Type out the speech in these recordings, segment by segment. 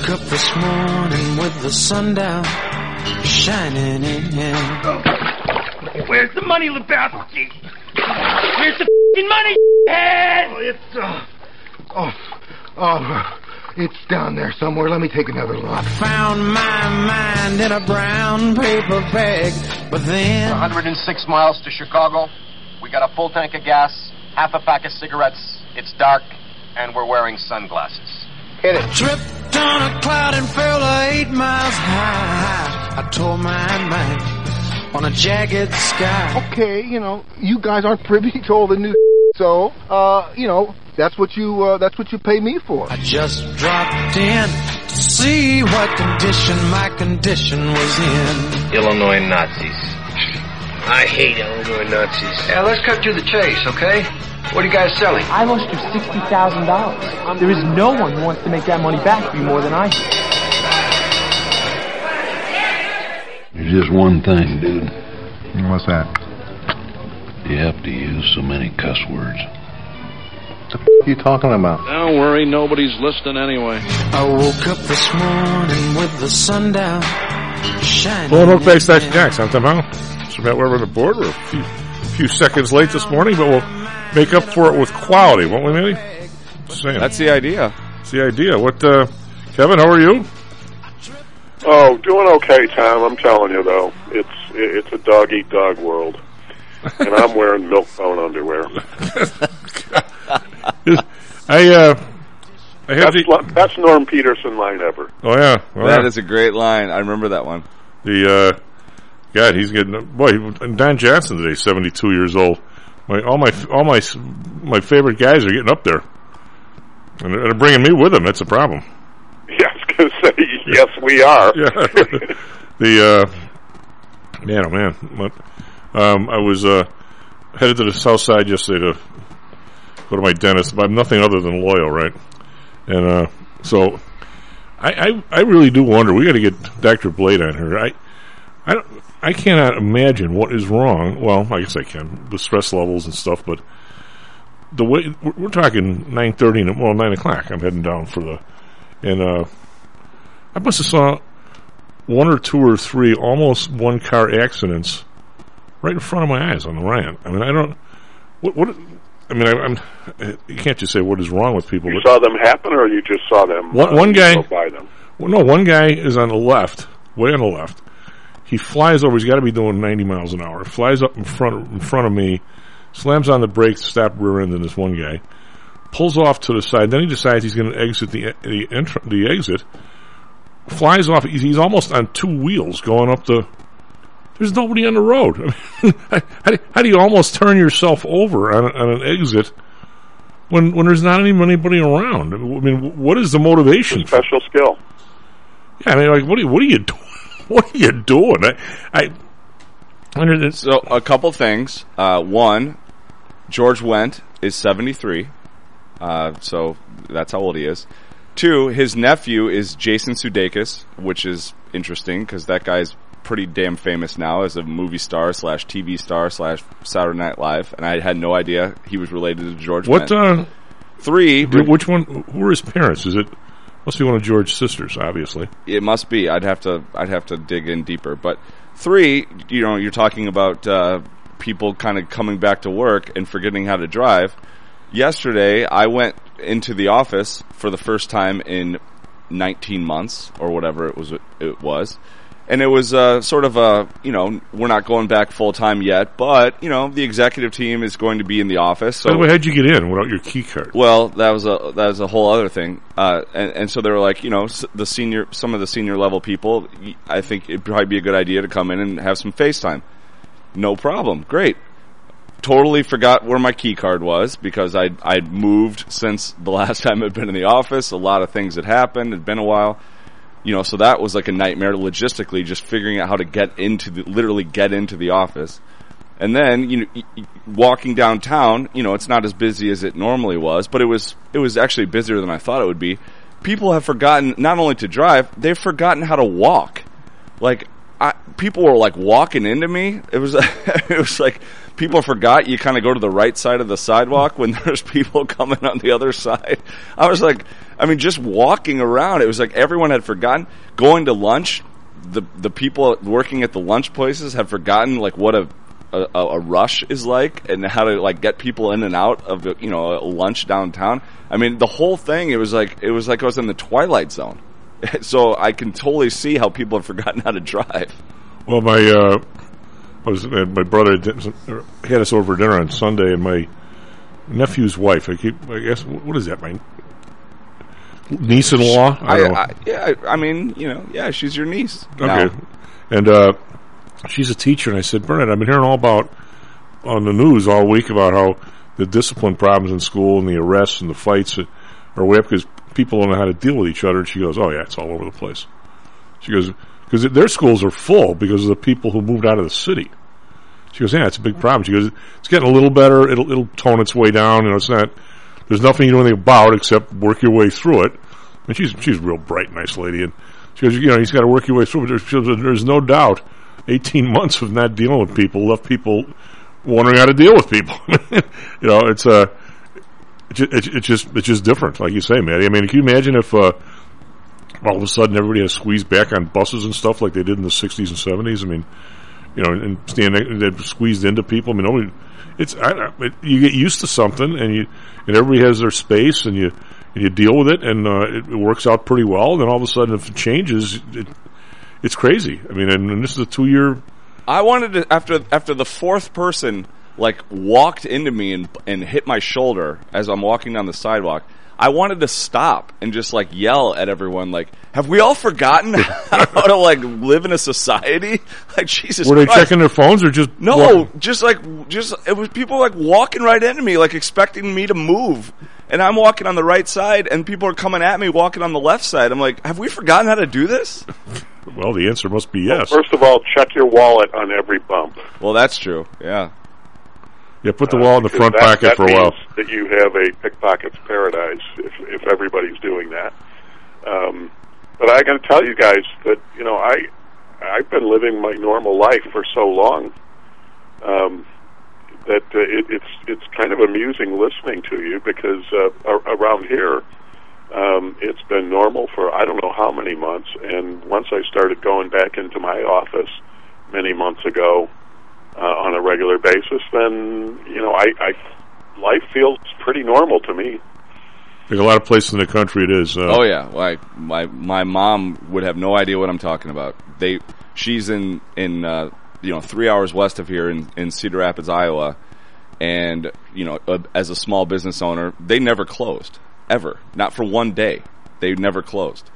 woke up this morning with the sun down, shining in. Where's the money, Lebowski? Where's the fing money, head? Oh, it's, uh, oh, oh, it's down there somewhere. Let me take another look. Found my mind in a brown paper bag, but then 106 miles to Chicago. We got a full tank of gas, half a pack of cigarettes. It's dark, and we're wearing sunglasses. Hit it. tripped on a cloud and fell eight miles high. I tore my mind on a jagged sky. Okay, you know, you guys aren't privy to all the new so, uh, you know, that's what you, uh, that's what you pay me for. I just dropped in to see what condition my condition was in. Illinois Nazis. I hate Illinois Nazis. Yeah, let's cut to the chase, okay? What are you guys selling? I lost you sixty thousand dollars. There is no one who wants to make that money back for you more than I do. There's just one thing, dude. What's that? You have to use so many cuss words. What are you talking about? Don't worry, nobody's listening anyway. I woke up this morning with the sun down, shining. Well, look back in. next. I'm Tom Howell. So Matt Weber on the board. We're a few, few seconds late this morning, but we'll make up for it with quality, won't we, maybe? Just saying. That's the idea. That's the idea. What, uh, Kevin, how are you? Oh, doing okay, Tom. I'm telling you though, it's it's a dog eat dog world, and I'm wearing milk bone underwear. I, uh, I have Best, to, li- best Norm Peterson line ever. oh yeah. Well, That yeah. is a great line. I remember that one. The, uh, God, he's getting, boy, Don Johnson today, 72 years old. My, all my, all my, my favorite guys are getting up there. And they're, they're bringing me with them. That's a problem. Yeah, I was gonna say yes, we are. Yeah. the uh, man, oh man, What- um, I was uh, headed to the south side yesterday to go to my dentist, but I'm nothing other than loyal, right? And uh, so I, I, I really do wonder. We got to get Doctor Blade on here. I, I, don't, I cannot imagine what is wrong. Well, I guess I can. The stress levels and stuff, but the way we're, we're talking nine thirty, well nine o'clock. I'm heading down for the, and uh, I must have saw one or two or three almost one car accidents right in front of my eyes on the right. I mean, I don't. What? what I mean, I, I'm. You can't just say what is wrong with people. You saw them happen, or you just saw them? One- uh, one guy- go by them. well, no, one guy is on the left, way on the left. He flies over. He's got to be doing 90 miles an hour. Flies up in front in front of me, slams on the brakes, stop rear end, in this one guy pulls off to the side. Then he decides he's going to exit the the, entr- the exit. Flies off. He's, he's almost on two wheels going up the. There's nobody on the road. I mean, how, do, how do you almost turn yourself over on, on an exit when when there's not anybody around? I mean, what is the motivation? Special skill. yeah, I mean, like, what are what are you doing? What are you doing? I, I, mean, it's, So a couple things. Uh, one, George Wendt is 73. Uh, so that's how old he is. Two, his nephew is Jason Sudeikis, which is interesting because that guy's pretty damn famous now as a movie star slash TV star slash Saturday Night Live, and I had no idea he was related to George. what, Wendt. uh, Three, dude, which one, who are his parents? Is it, must be one of George's sisters, obviously. It must be. I'd have to. I'd have to dig in deeper. But three, you know, you're talking about uh, people kind of coming back to work and forgetting how to drive. Yesterday, I went into the office for the first time in 19 months or whatever it was. It was. And it was uh, sort of a, you know, we're not going back full time yet, but you know, the executive team is going to be in the office. So By the way, how'd you get in without your key card? well, that was a that was a whole other thing, uh, and, and so they were like, you know, the senior, some of the senior level people. I think it'd probably be a good idea to come in and have some FaceTime. No problem, great. Totally forgot where my key card was because I I'd moved since the last time I'd been in the office. A lot of things had happened. It'd been a while, you know. So that was like a nightmare logistically, just figuring out how to get into the literally get into the office. And then, you know, walking downtown, you know, it's not as busy as it normally was, but it was, it was actually busier than I thought it would be. People have forgotten not only to drive, they've forgotten how to walk. Like, I, people were like walking into me. It was, it was like people forgot you kind of go to the right side of the sidewalk when there's people coming on the other side. I was like, I mean, just walking around, it was like everyone had forgotten going to lunch. The the people working at the lunch places had forgotten like what a a, a rush is like and how to like get people in and out of you know lunch downtown. I mean, the whole thing it was like it was like I was in the twilight zone. so I can totally see how people have forgotten how to drive. Well, my uh, was uh, my brother did er, had us over for dinner on Sunday, and my nephew's wife. I keep, I guess, what is that? My niece-in-law. I, I. I, yeah, I mean, you know, yeah, she's your niece. Okay. now. And uh, she's a teacher, and I said, Bernard, I've been hearing all about on the news all week about how the discipline problems in school and the arrests and the fights are way up because people don't know how to deal with each other. And she goes, "Oh yeah, it's all over the place." She goes, "Because their schools are full because of the people who moved out of the city." She goes, "Yeah, it's a big problem." She goes, "It's getting a little better. It'll it'll tone its way down. You know, it's not. There's nothing you know anything about except work your way through it." And she's she's a real bright, nice lady, and she goes, "You know, he's got to work your way through it." There's, she goes, there's no doubt, 18 months of not dealing with people left people wondering how to deal with people. you know, it's uh, it's, it's, it's just it's just different, like you say, Maddie. I mean, can you imagine if uh, all of a sudden everybody had squeezed back on buses and stuff like they did in the '60s and '70s? I mean, you know, and standing they've squeezed into people. I mean, nobody. It's I, it, you get used to something, and you and everybody has their space, and you and you deal with it, and uh, it, it works out pretty well. And then all of a sudden, if it changes, it, it's crazy. I mean, and, and this is a two-year. I wanted to after after the fourth person like walked into me and and hit my shoulder as I'm walking down the sidewalk. I wanted to stop and just like yell at everyone like, "Have we all forgotten how to like live in a society?" Like Jesus. Were they Christ. checking their phones or just No, walking? just like just it was people like walking right into me, like expecting me to move, and I'm walking on the right side, and people are coming at me walking on the left side. I'm like, have we forgotten how to do this? Well, the answer must be yes. First of all, check your wallet on every bump. Well, that's true. Yeah. Yeah, put the wall in the front that, pocket that for a while. That you have a pickpocket's paradise if if everybody's doing that. Um, but I got to tell you guys that you know I I've been living my normal life for so long um, that uh, it, it's it's kind of amusing listening to you because uh, ar- around here um, it's been normal for I don't know how many months, and once I started going back into my office many months ago uh, on a regular basis, then you know I, I life feels pretty normal to me. Like a lot of places in the country, it is. Uh, Oh yeah, like my my mom would have no idea what I'm talking about. They she's in in uh, you know three hours west of here in in Cedar Rapids, Iowa, and you know uh, as a small business owner, they never closed ever, not for one day. They never closed.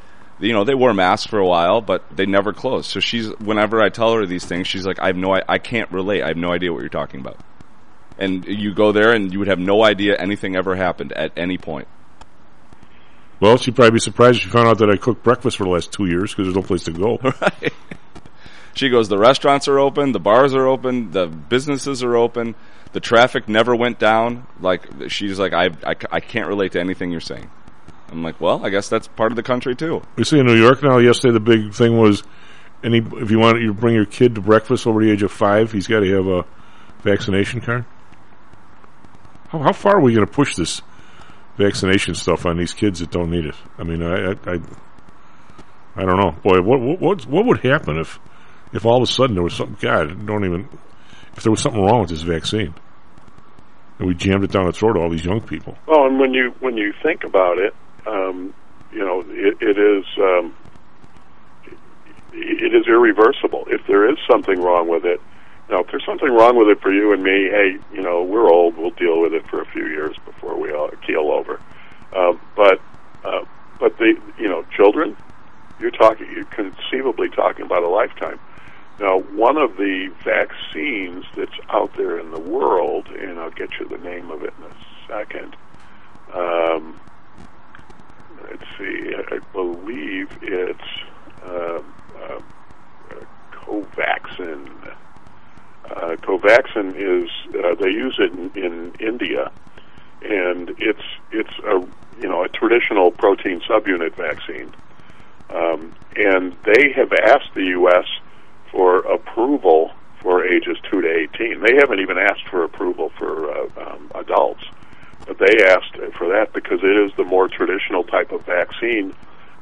You know they wore masks for a while, but they never closed. So she's whenever I tell her these things, she's like, I have no, I, I can't relate. I have no idea what you're talking about. And you go there, and you would have no idea anything ever happened at any point. Well, she'd probably be surprised if she found out that I cooked breakfast for the last two years because there's no place to go. right. She goes, the restaurants are open, the bars are open, the businesses are open, the traffic never went down. Like, she's like, I, I, I can't relate to anything you're saying. I'm like, well, I guess that's part of the country too. We see in New York now. Yesterday, the big thing was, any if you want you bring your kid to breakfast over the age of five, he's got to have a vaccination card. How, how far are we going to push this vaccination stuff on these kids that don't need it? I mean, I, I, I, I don't know. Boy, what, what what what would happen if if all of a sudden there was something? God, don't even if there was something wrong with this vaccine, and we jammed it down the throat of all these young people. Well, and when you when you think about it, um, you know, it, it is um, it is irreversible. If there is something wrong with it, now if there's something wrong with it for you and me, hey, you know, we're old. We'll deal with it for a few years before we all keel over. Uh, but uh, but the you know children, you're talking you're conceivably talking about a lifetime. Now, one of the vaccines that's out there in the world, and I'll get you the name of it in a second. Um, let's see, I believe it's uh, uh, Covaxin. Uh, Covaxin is uh, they use it in, in India, and it's it's a you know a traditional protein subunit vaccine, um, and they have asked the U.S. for approval for ages two to eighteen. They haven't even asked for approval for uh, um, adults, but they asked for that because it is the more traditional type of vaccine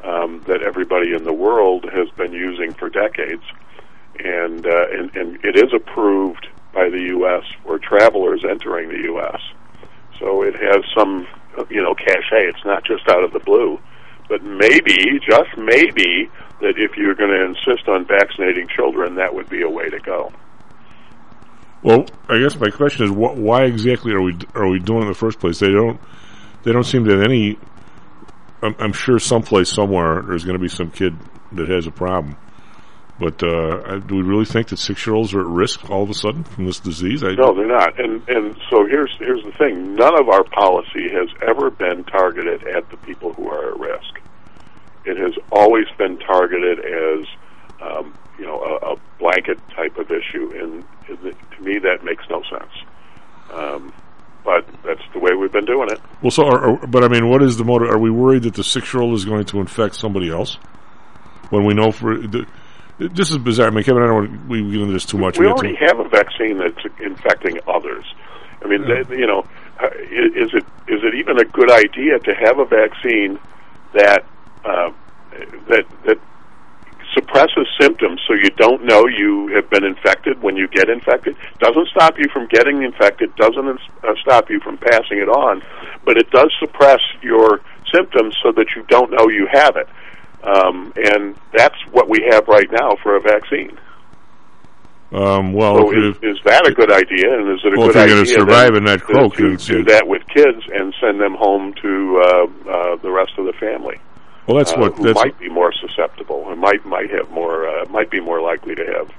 um, that everybody in the world has been using for decades, and, uh, and and it is approved by the U.S. for travelers entering the U.S. So it has some, you know, cachet. It's not just out of the blue, but maybe, just maybe, that if you're going to insist on vaccinating children, that would be a way to go. Well, I guess my question is, wh- why exactly are we are we doing it in the first place? They don't they don't seem to have any. I'm, I'm sure someplace somewhere there's going to be some kid that has a problem. But uh, do we really think that six year olds are at risk all of a sudden from this disease? I no, they're not. And and so here's here's the thing: none of our policy has ever been targeted at the people who are at risk. It has always been targeted as um, you know a, a blanket type of issue, and, and to me that makes no sense. Um, but that's the way we've been doing it. Well, so, are, are, but I mean, what is the motive? Are we worried that the six-year-old is going to infect somebody else when we know for the, this is bizarre. I mean, Kevin, I don't want we get into this too much. We, we already have a vaccine that's infecting others. I mean, yeah. they, you know, uh, is it is it even a good idea to have a vaccine that uh, that that suppresses symptoms so you don't know you have been infected when you get infected doesn't stop you from getting infected doesn't uh, stop you from passing it on but it does suppress your symptoms so that you don't know you have it um, and that's what we have right now for a vaccine um, well, so is, is, that a good idea? And is it a well, good if you're idea going to survive in that croak, to, to do that with kids and send them home to uh, uh, the rest of the family? Well, that's uh, what that's might be more susceptible and might might have more uh, might be more likely to have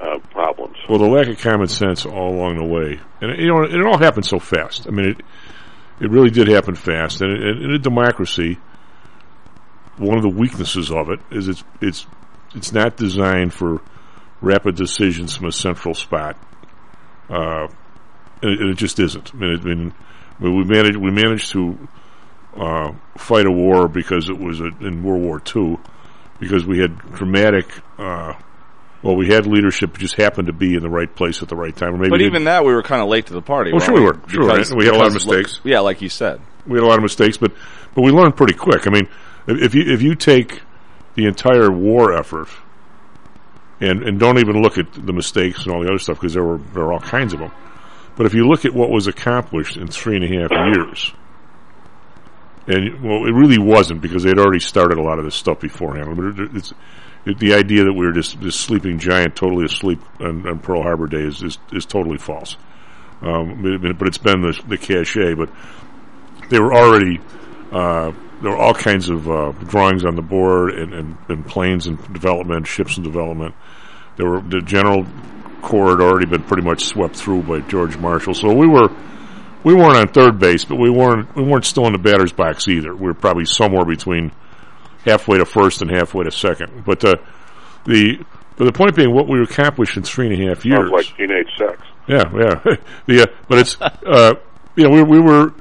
uh, problems. Well, the lack of common sense all along the way, and you know, it all happened so fast. I mean, it it really did happen fast, and in a democracy, one of the weaknesses of it is it's it's it's not designed for rapid decisions from a central spot, uh, and, it, and, it, just isn't. I mean, it, I mean we managed we managed to uh, fight a war because it was a, in World War II, because we had dramatic. Uh, well, we had leadership just happened to be in the right place at the right time. Or maybe but even that, we were kind of late to the party. Well, sure we were. Sure, because, we had a lot of mistakes. Yeah, like you said, we had a lot of mistakes, but but we learned pretty quick. I mean, if you if you take the entire war effort and and don't even look at the mistakes and all the other stuff because there were there are all kinds of them. But if you look at what was accomplished in three and a half years, and well, it really wasn't because they'd already started a lot of this stuff beforehand. But it's it, the idea that we were just this sleeping giant, totally asleep on, on Pearl Harbor Day is is, is totally false. Um, but it's been the, the cachet. But they were already uh, there were all kinds of uh, drawings on the board and, and, and, planes in development, ships in development. There were the general corps had already been pretty much swept through by George Marshall. So we were we weren't on third base, but we weren't we weren't still in the batter's box either. We were probably somewhere between halfway to first and halfway to second. But the the but the point being, what we accomplished in three and a half years, Sounds like teenage sex. Yeah, yeah, the uh, but it's uh, you know we we were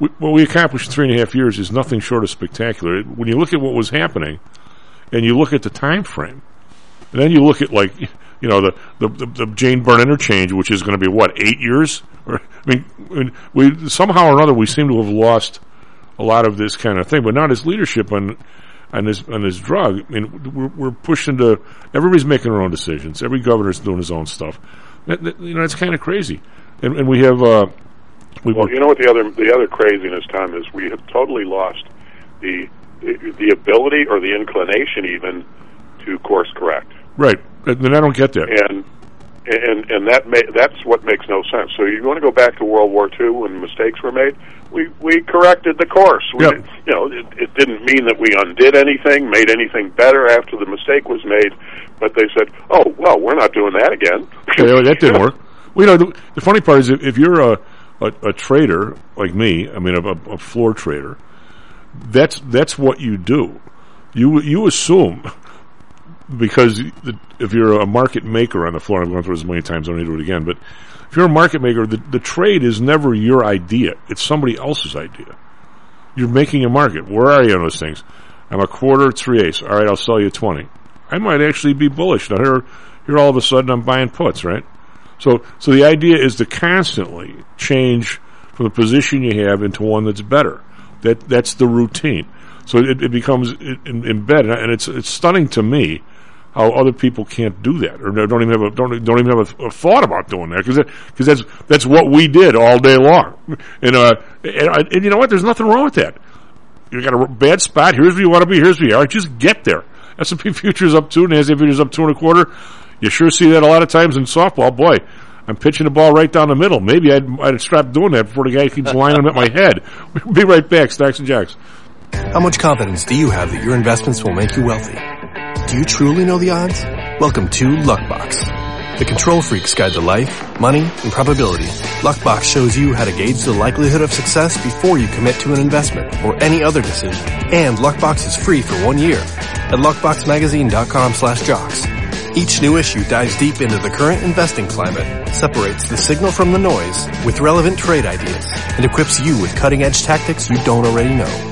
we, what we accomplished in three and a half years is nothing short of spectacular. When you look at what was happening, and you look at the time frame, and then you look at like you know the the, the, the Jane Byrne interchange, which is going to be what eight years. I mean, I mean, we somehow or another we seem to have lost a lot of this kind of thing, but not his leadership on on this on this drug. I mean, we're, we're pushed into everybody's making their own decisions. Every governor's doing his own stuff. You know, it's kind of crazy, and, and we have. Uh, we well, you know what the other the other craziness, Tom, is we have totally lost the, the ability or the inclination even to course correct. Right, and I don't get that. And and and that ma- that's what makes no sense. So you want to go back to World War II when mistakes were made? We we corrected the course. We yep. you know, it, it didn't mean that we undid anything, made anything better after the mistake was made, but they said, "Oh, well, we're not doing that again." yeah, that didn't work. Well, you know, the, the funny part is if, if you're a, a, a trader like me, I mean, a, a floor trader, that's that's what you do. You you assume because the, if you're a market maker on the floor, I've gone through this many times, I don't need to do it again, but if you're a market maker, the, the trade is never your idea. It's somebody else's idea. You're making a market. Where are you on those things? I'm a quarter, three eighths. All right, I'll sell you 20. I might actually be bullish. Now here, here all of a sudden I'm buying puts, right? So, so the idea is to constantly change from the position you have into one that's better. That that's the routine. So it, it becomes embedded, and it's it's stunning to me how other people can't do that, or don't even have a don't don't even have a, a thought about doing that because because that's that's what we did all day long. And, uh, and, and you know what? There's nothing wrong with that. You got a bad spot. Here's where you want to be. Here's where you are. Just get there. S&P futures up two, and NASDAQ futures up two and a quarter. You sure see that a lot of times in softball. Boy, I'm pitching the ball right down the middle. Maybe I'd, I'd stop doing that before the guy keeps lining them at my head. We'll be right back, Stocks and Jocks. How much confidence do you have that your investments will make you wealthy? Do you truly know the odds? Welcome to Luckbox, the control freak's guide to life, money, and probability. Luckbox shows you how to gauge the likelihood of success before you commit to an investment or any other decision. And Luckbox is free for one year at luckboxmagazine.com slash jocks. Each new issue dives deep into the current investing climate, separates the signal from the noise with relevant trade ideas, and equips you with cutting edge tactics you don't already know.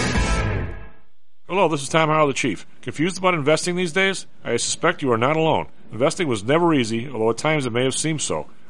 Hello, this is Tom Howell, the Chief. Confused about investing these days? I suspect you are not alone. Investing was never easy, although at times it may have seemed so.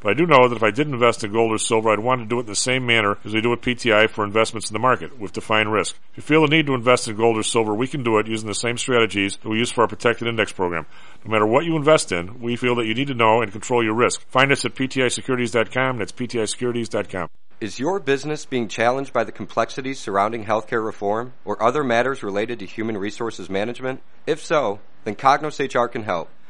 But I do know that if I did invest in gold or silver, I'd want to do it in the same manner as we do with PTI for investments in the market, with defined risk. If you feel the need to invest in gold or silver, we can do it using the same strategies that we use for our protected index program. No matter what you invest in, we feel that you need to know and control your risk. Find us at PTIsecurities.com. That's PTIsecurities.com. Is your business being challenged by the complexities surrounding healthcare reform or other matters related to human resources management? If so, then Cognos HR can help.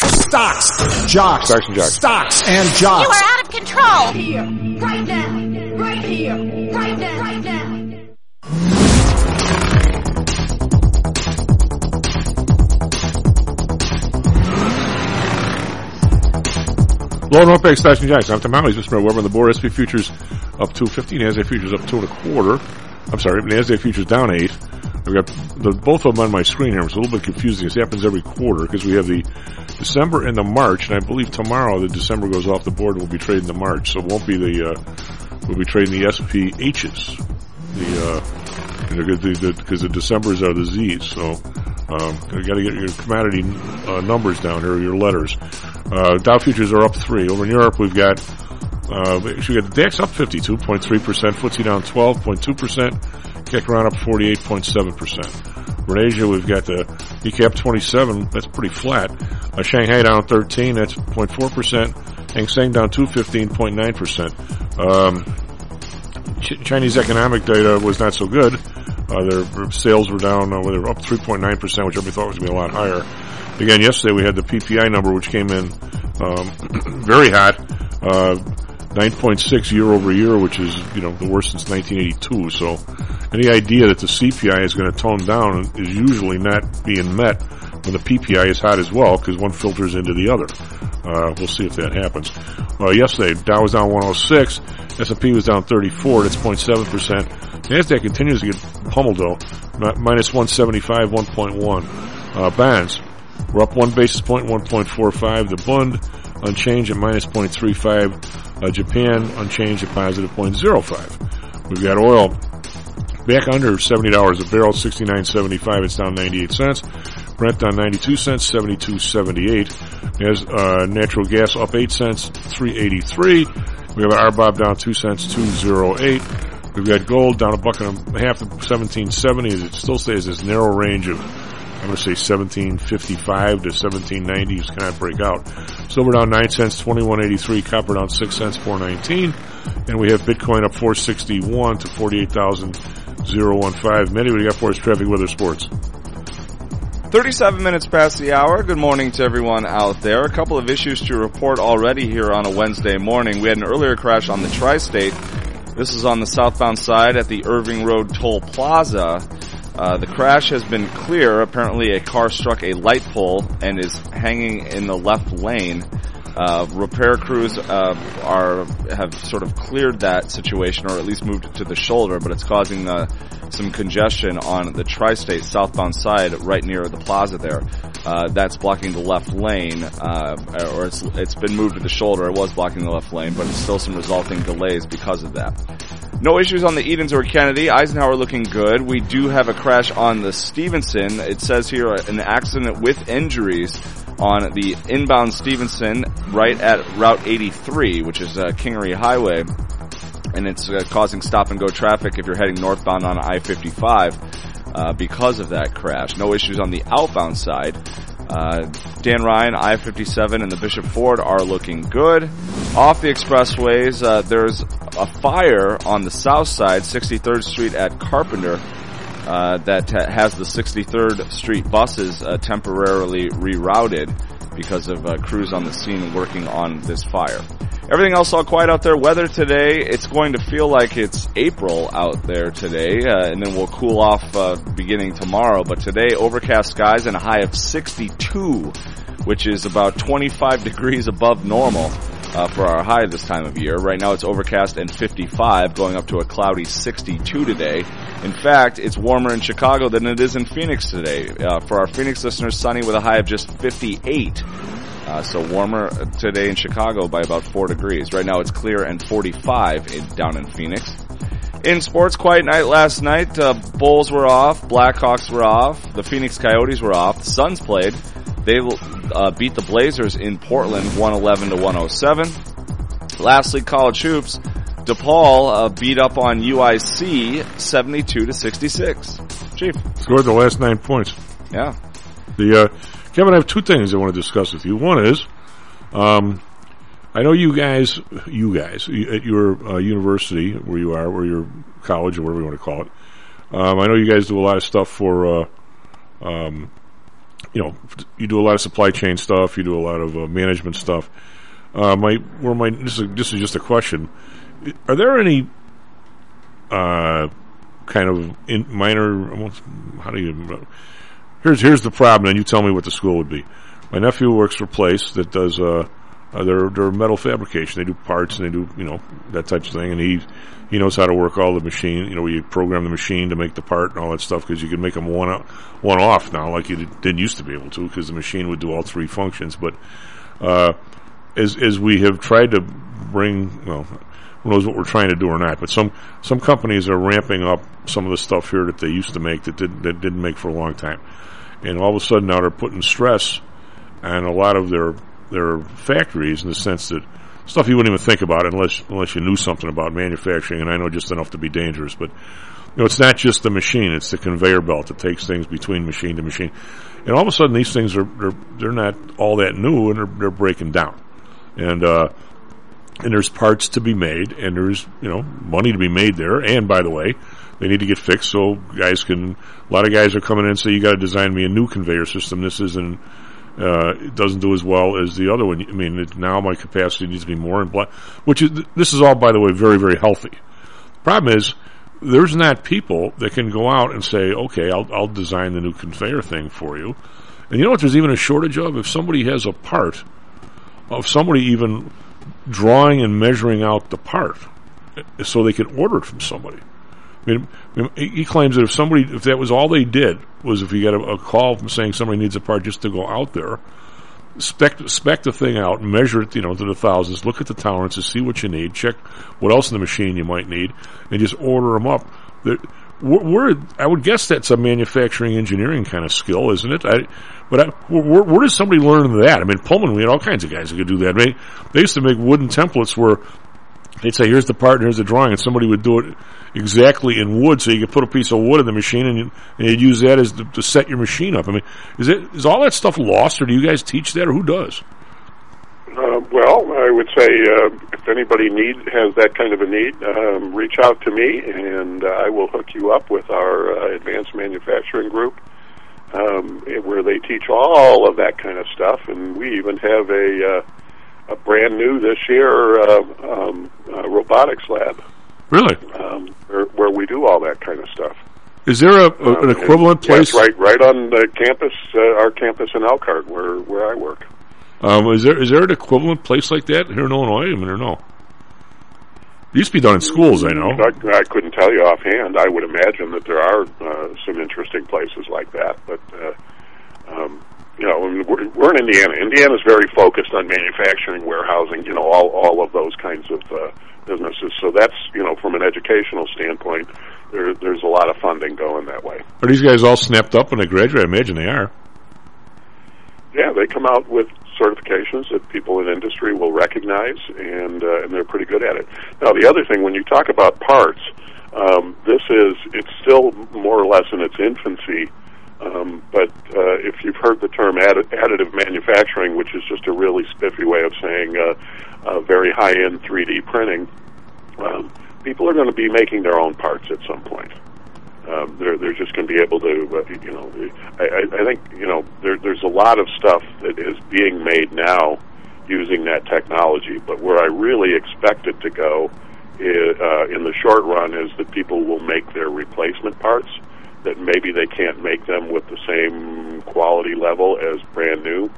Stocks, jocks, Stocks and jocks. stocks and jocks. You are out of control. Here, right now, right here, right now, right now. Low North Bank Stocks and Jocks. I'm Tom Howell. He's Mr. Weber on the board. SP futures up 250. NASDAQ futures up two and a quarter. I'm sorry, NASDAQ futures down eight. I've got the, both of them on my screen here. It's a little bit confusing. This happens every quarter because we have the December and the March, and I believe tomorrow the December goes off the board we'll be trading the March. So it won't be the, uh, we'll be trading the SPHs. The, uh, because the, the, the Decembers are the Z's. So, um, you gotta get your commodity, uh, numbers down here, your letters. Uh, Dow futures are up three. Over in Europe, we've got, uh, actually we got the DAX up 52.3%, FTSE down 12.2%, CAC around up 48.7%. Over we've got the ECAP 27, that's pretty flat. Uh, Shanghai down 13, that's 0.4%. Hang Seng down 215.9%. Um, Ch- Chinese economic data was not so good. Uh, their sales were down, uh, they were up 3.9%, which everybody thought was going to be a lot higher. Again, yesterday we had the PPI number, which came in um, very hot, uh, 9.6 year over year, which is you know the worst since 1982. So, any idea that the CPI is going to tone down is usually not being met when the PPI is hot as well, because one filters into the other. Uh, we'll see if that happens. Uh, yesterday, Dow was down 106, S&P was down 34, that's 0.7 percent. Nasdaq continues to get pummeled though, minus 175, 1.1. Uh, bonds, we're up one basis point, 1.45. The Bund unchanged at minus 0.35. Uh, Japan unchanged at positive 0.05. We've got oil back under $70 a barrel, 69.75. It's down 98 cents. Brent down 92 cents, 72.78. As uh, natural gas up 8 cents, 3.83. We have RBOB down 2 cents, 2.08. We've got gold down a buck and a half to 17.70. It still stays this narrow range of I'm going to say 1755 to 1790 just cannot break out. Silver down 9 cents, 2183. Copper down 6 cents, 419. And we have Bitcoin up 461 to 48,015. Manny, you got for us? Traffic, weather, sports. 37 minutes past the hour. Good morning to everyone out there. A couple of issues to report already here on a Wednesday morning. We had an earlier crash on the tri-state. This is on the southbound side at the Irving Road Toll Plaza. Uh, the crash has been clear. Apparently, a car struck a light pole and is hanging in the left lane. Uh, repair crews uh, are have sort of cleared that situation, or at least moved it to the shoulder, but it's causing uh, some congestion on the tri-state southbound side, right near the plaza there. Uh, that's blocking the left lane, uh, or it's it's been moved to the shoulder. It was blocking the left lane, but it's still some resulting delays because of that. No issues on the Edens or Kennedy. Eisenhower looking good. We do have a crash on the Stevenson. It says here an accident with injuries on the inbound Stevenson right at Route 83, which is uh, Kingery Highway. And it's uh, causing stop and go traffic if you're heading northbound on I-55 uh, because of that crash. No issues on the outbound side. Uh, Dan Ryan, I-57 and the Bishop Ford are looking good. Off the expressways, uh, there's a fire on the south side, 63rd Street at Carpenter, uh, that ha- has the 63rd Street buses uh, temporarily rerouted because of uh, crews on the scene working on this fire. Everything else all quiet out there. Weather today, it's going to feel like it's April out there today, uh, and then we'll cool off uh, beginning tomorrow. But today, overcast skies and a high of 62, which is about 25 degrees above normal uh, for our high this time of year. Right now, it's overcast and 55, going up to a cloudy 62 today. In fact, it's warmer in Chicago than it is in Phoenix today. Uh, for our Phoenix listeners, sunny with a high of just 58. Uh, so warmer today in Chicago by about four degrees. Right now it's clear and 45 in, down in Phoenix. In sports, quiet night last night. Uh, Bulls were off, Blackhawks were off, the Phoenix Coyotes were off. The Suns played. They uh, beat the Blazers in Portland, 111 to 107. Lastly, college hoops. DePaul uh, beat up on UIC, 72 to 66. Chief scored the last nine points. Yeah. The uh, Kevin, I have two things I want to discuss with you. One is, um, I know you guys, you guys at your uh, university where you are, or your college, or whatever you want to call it. Um, I know you guys do a lot of stuff for, uh, um, you know, you do a lot of supply chain stuff. You do a lot of uh, management stuff. Uh, my, where my this is this is just a question. Are there any uh, kind of in minor? How do you? here's here's the problem, and you tell me what the school would be. My nephew works for a place that does uh, uh their their metal fabrication. They do parts and they do you know that type of thing, and he he knows how to work all the machine. You know, you program the machine to make the part and all that stuff because you can make them one one off now, like you didn't used to be able to, because the machine would do all three functions. But uh, as as we have tried to bring, well, who knows what we're trying to do or not. But some some companies are ramping up some of the stuff here that they used to make that did that didn't make for a long time and all of a sudden now they're putting stress on a lot of their their factories in the sense that stuff you wouldn't even think about unless unless you knew something about manufacturing, and I know just enough to be dangerous. But you know, it's not just the machine; it's the conveyor belt that takes things between machine to machine. And all of a sudden, these things are they're, they're not all that new, and they're, they're breaking down. And uh, and there's parts to be made, and there's you know money to be made there. And by the way, they need to get fixed so guys can. A lot of guys are coming in and say, "You got to design me a new conveyor system. This isn't uh, it doesn't do as well as the other one. I mean, it, now my capacity needs to be more in which is this is all, by the way, very very healthy. Problem is, there's not people that can go out and say, okay, I'll, I'll design the new conveyor thing for you. And you know what? There's even a shortage of if somebody has a part of somebody even drawing and measuring out the part uh, so they can order it from somebody. I mean, he claims that if somebody, if that was all they did, was if you got a, a call from saying somebody needs a part just to go out there, spec spec the thing out, measure it, you know, to the thousands, look at the tolerances, see what you need, check what else in the machine you might need, and just order them up. There- I would guess that's a manufacturing engineering kind of skill, isn't it? I, but I, where, where does somebody learn that? I mean, Pullman, we had all kinds of guys who could do that. They, they used to make wooden templates where they'd say, "Here's the part, here's the drawing," and somebody would do it exactly in wood, so you could put a piece of wood in the machine, and, you, and you'd use that as the, to set your machine up. I mean, is it is all that stuff lost, or do you guys teach that, or who does? Uh, well, I would say uh, if anybody need has that kind of a need, um, reach out to me, and uh, I will hook you up with our uh, advanced manufacturing group, um, where they teach all of that kind of stuff. And we even have a uh, a brand new this year uh, um, uh, robotics lab, Really? um, where, where we do all that kind of stuff. Is there a, a, Um, an equivalent place? Yes, right, right on the campus, uh, our campus in Elkhart, where where I work. Um, is there is there an equivalent place like that here in Illinois? I mean, or no? It used to be done in schools, I know. I, I couldn't tell you offhand. I would imagine that there are uh, some interesting places like that, but uh, um, you know, we're, we're in Indiana. Indiana's very focused on manufacturing, warehousing, you know, all all of those kinds of uh, businesses. So that's you know, from an educational standpoint, there, there's a lot of funding going that way. Are these guys all snapped up when they graduate? I imagine they are. Yeah, they come out with certifications that people in industry will recognize, and uh, and they're pretty good at it. Now, the other thing, when you talk about parts, um, this is it's still more or less in its infancy. Um, but uh, if you've heard the term addi- additive manufacturing, which is just a really spiffy way of saying uh, uh, very high-end 3D printing, um, people are going to be making their own parts at some point. Um, they're they're just going to be able to, uh, you know, I, I, I think you know there, there's a lot of stuff that is being made now using that technology. But where I really expect it to go is, uh, in the short run is that people will make their replacement parts that maybe they can't make them with the same quality level as brand new,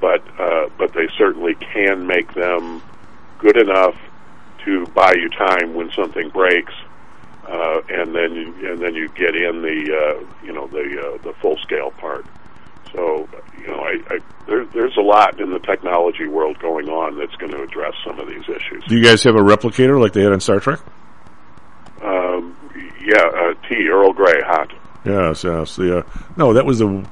but uh, but they certainly can make them good enough to buy you time when something breaks, uh, and then you, and then you get in the uh, you know the uh, the full scale part. So you know, I, I there, there's a lot in the technology world going on that's going to address some of these issues. Do you guys have a replicator like they had on Star Trek? Um, yeah, uh, tea, Earl Grey, hot. Yes, yes. The, uh, no, that was the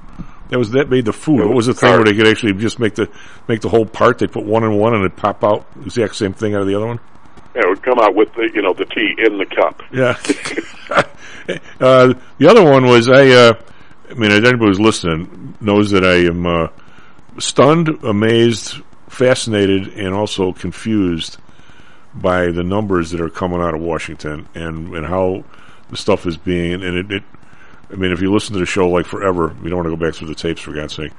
that was that made the food. What was the thing where they could actually just make the make the whole part? They put one in one and it pop out the exact same thing out of the other one. Yeah, it would come out with the you know the tea in the cup. Yeah. uh, the other one was I. Uh, I mean, anybody who's listening knows that I am uh, stunned, amazed, fascinated, and also confused by the numbers that are coming out of Washington and and how the stuff is being. And it, it I mean, if you listen to the show like forever, we don't want to go back through the tapes for God's sake.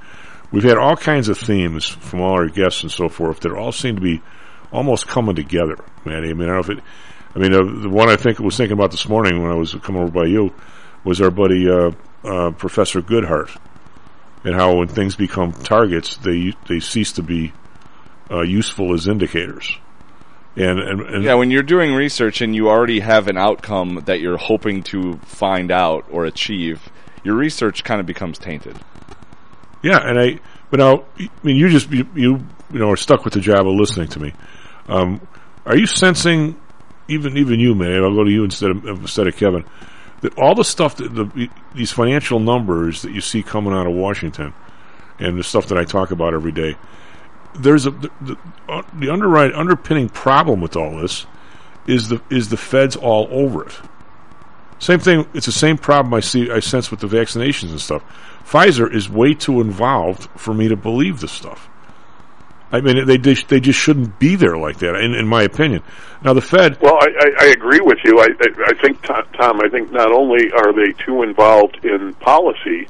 We've had all kinds of themes from all our guests and so forth that all seem to be almost coming together, Manny. I mean, I don't know if it. I mean, uh, the one I think was thinking about this morning when I was coming over by you was our buddy uh, uh, Professor Goodhart, and how when things become targets, they they cease to be uh, useful as indicators. And, and, and Yeah, when you're doing research and you already have an outcome that you're hoping to find out or achieve, your research kind of becomes tainted. Yeah, and I, but now, I mean, you just you you, you know are stuck with the job of listening to me. Um, are you sensing, even even you, man? I'll go to you instead of instead of Kevin. That all the stuff that the these financial numbers that you see coming out of Washington, and the stuff that I talk about every day, there's a the, the, uh, the underwrite underpinning problem with all this is the is the feds all over it. Same thing. It's the same problem I see. I sense with the vaccinations and stuff. Pfizer is way too involved for me to believe this stuff. I mean, they just, they just shouldn't be there like that, in, in my opinion. Now, the Fed. Well, I, I, I agree with you. I, I, I think, Tom, I think not only are they too involved in policy,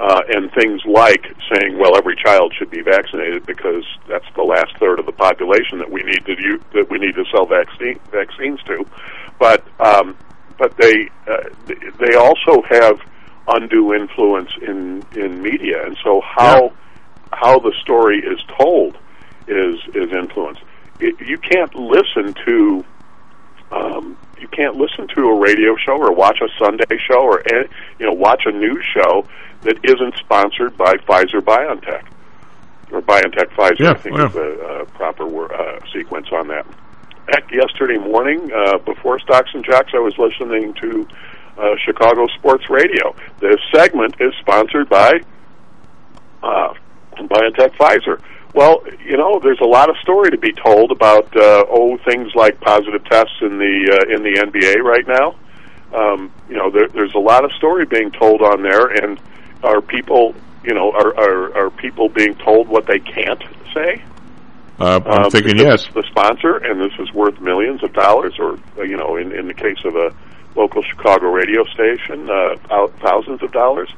uh, and things like saying, well, every child should be vaccinated because that's the last third of the population that we need to u- that we need to sell vaccine vaccines to, but um, but they uh, they also have undue influence in in media, and so how how the story is told is is influenced. It, you can't listen to um, you can't listen to a radio show or watch a Sunday show or you know watch a news show that isn't sponsored by Pfizer BioNTech or BioNTech Pfizer. Yeah, I think yeah. is the uh, proper uh, sequence on that. Heck, yesterday morning uh, before Stocks and Jocks, I was listening to uh, Chicago Sports Radio. This segment is sponsored by uh, BioNTech Pfizer. Well, you know, there's a lot of story to be told about uh, oh things like positive tests in the uh, in the NBA right now. Um, you know, there, there's a lot of story being told on there, and are people, you know, are are, are people being told what they can't say? Uh, I'm Uh, thinking yes. the sponsor, and this is worth millions of dollars, or uh, you know, in in the case of a local Chicago radio station, uh, thou- thousands of dollars.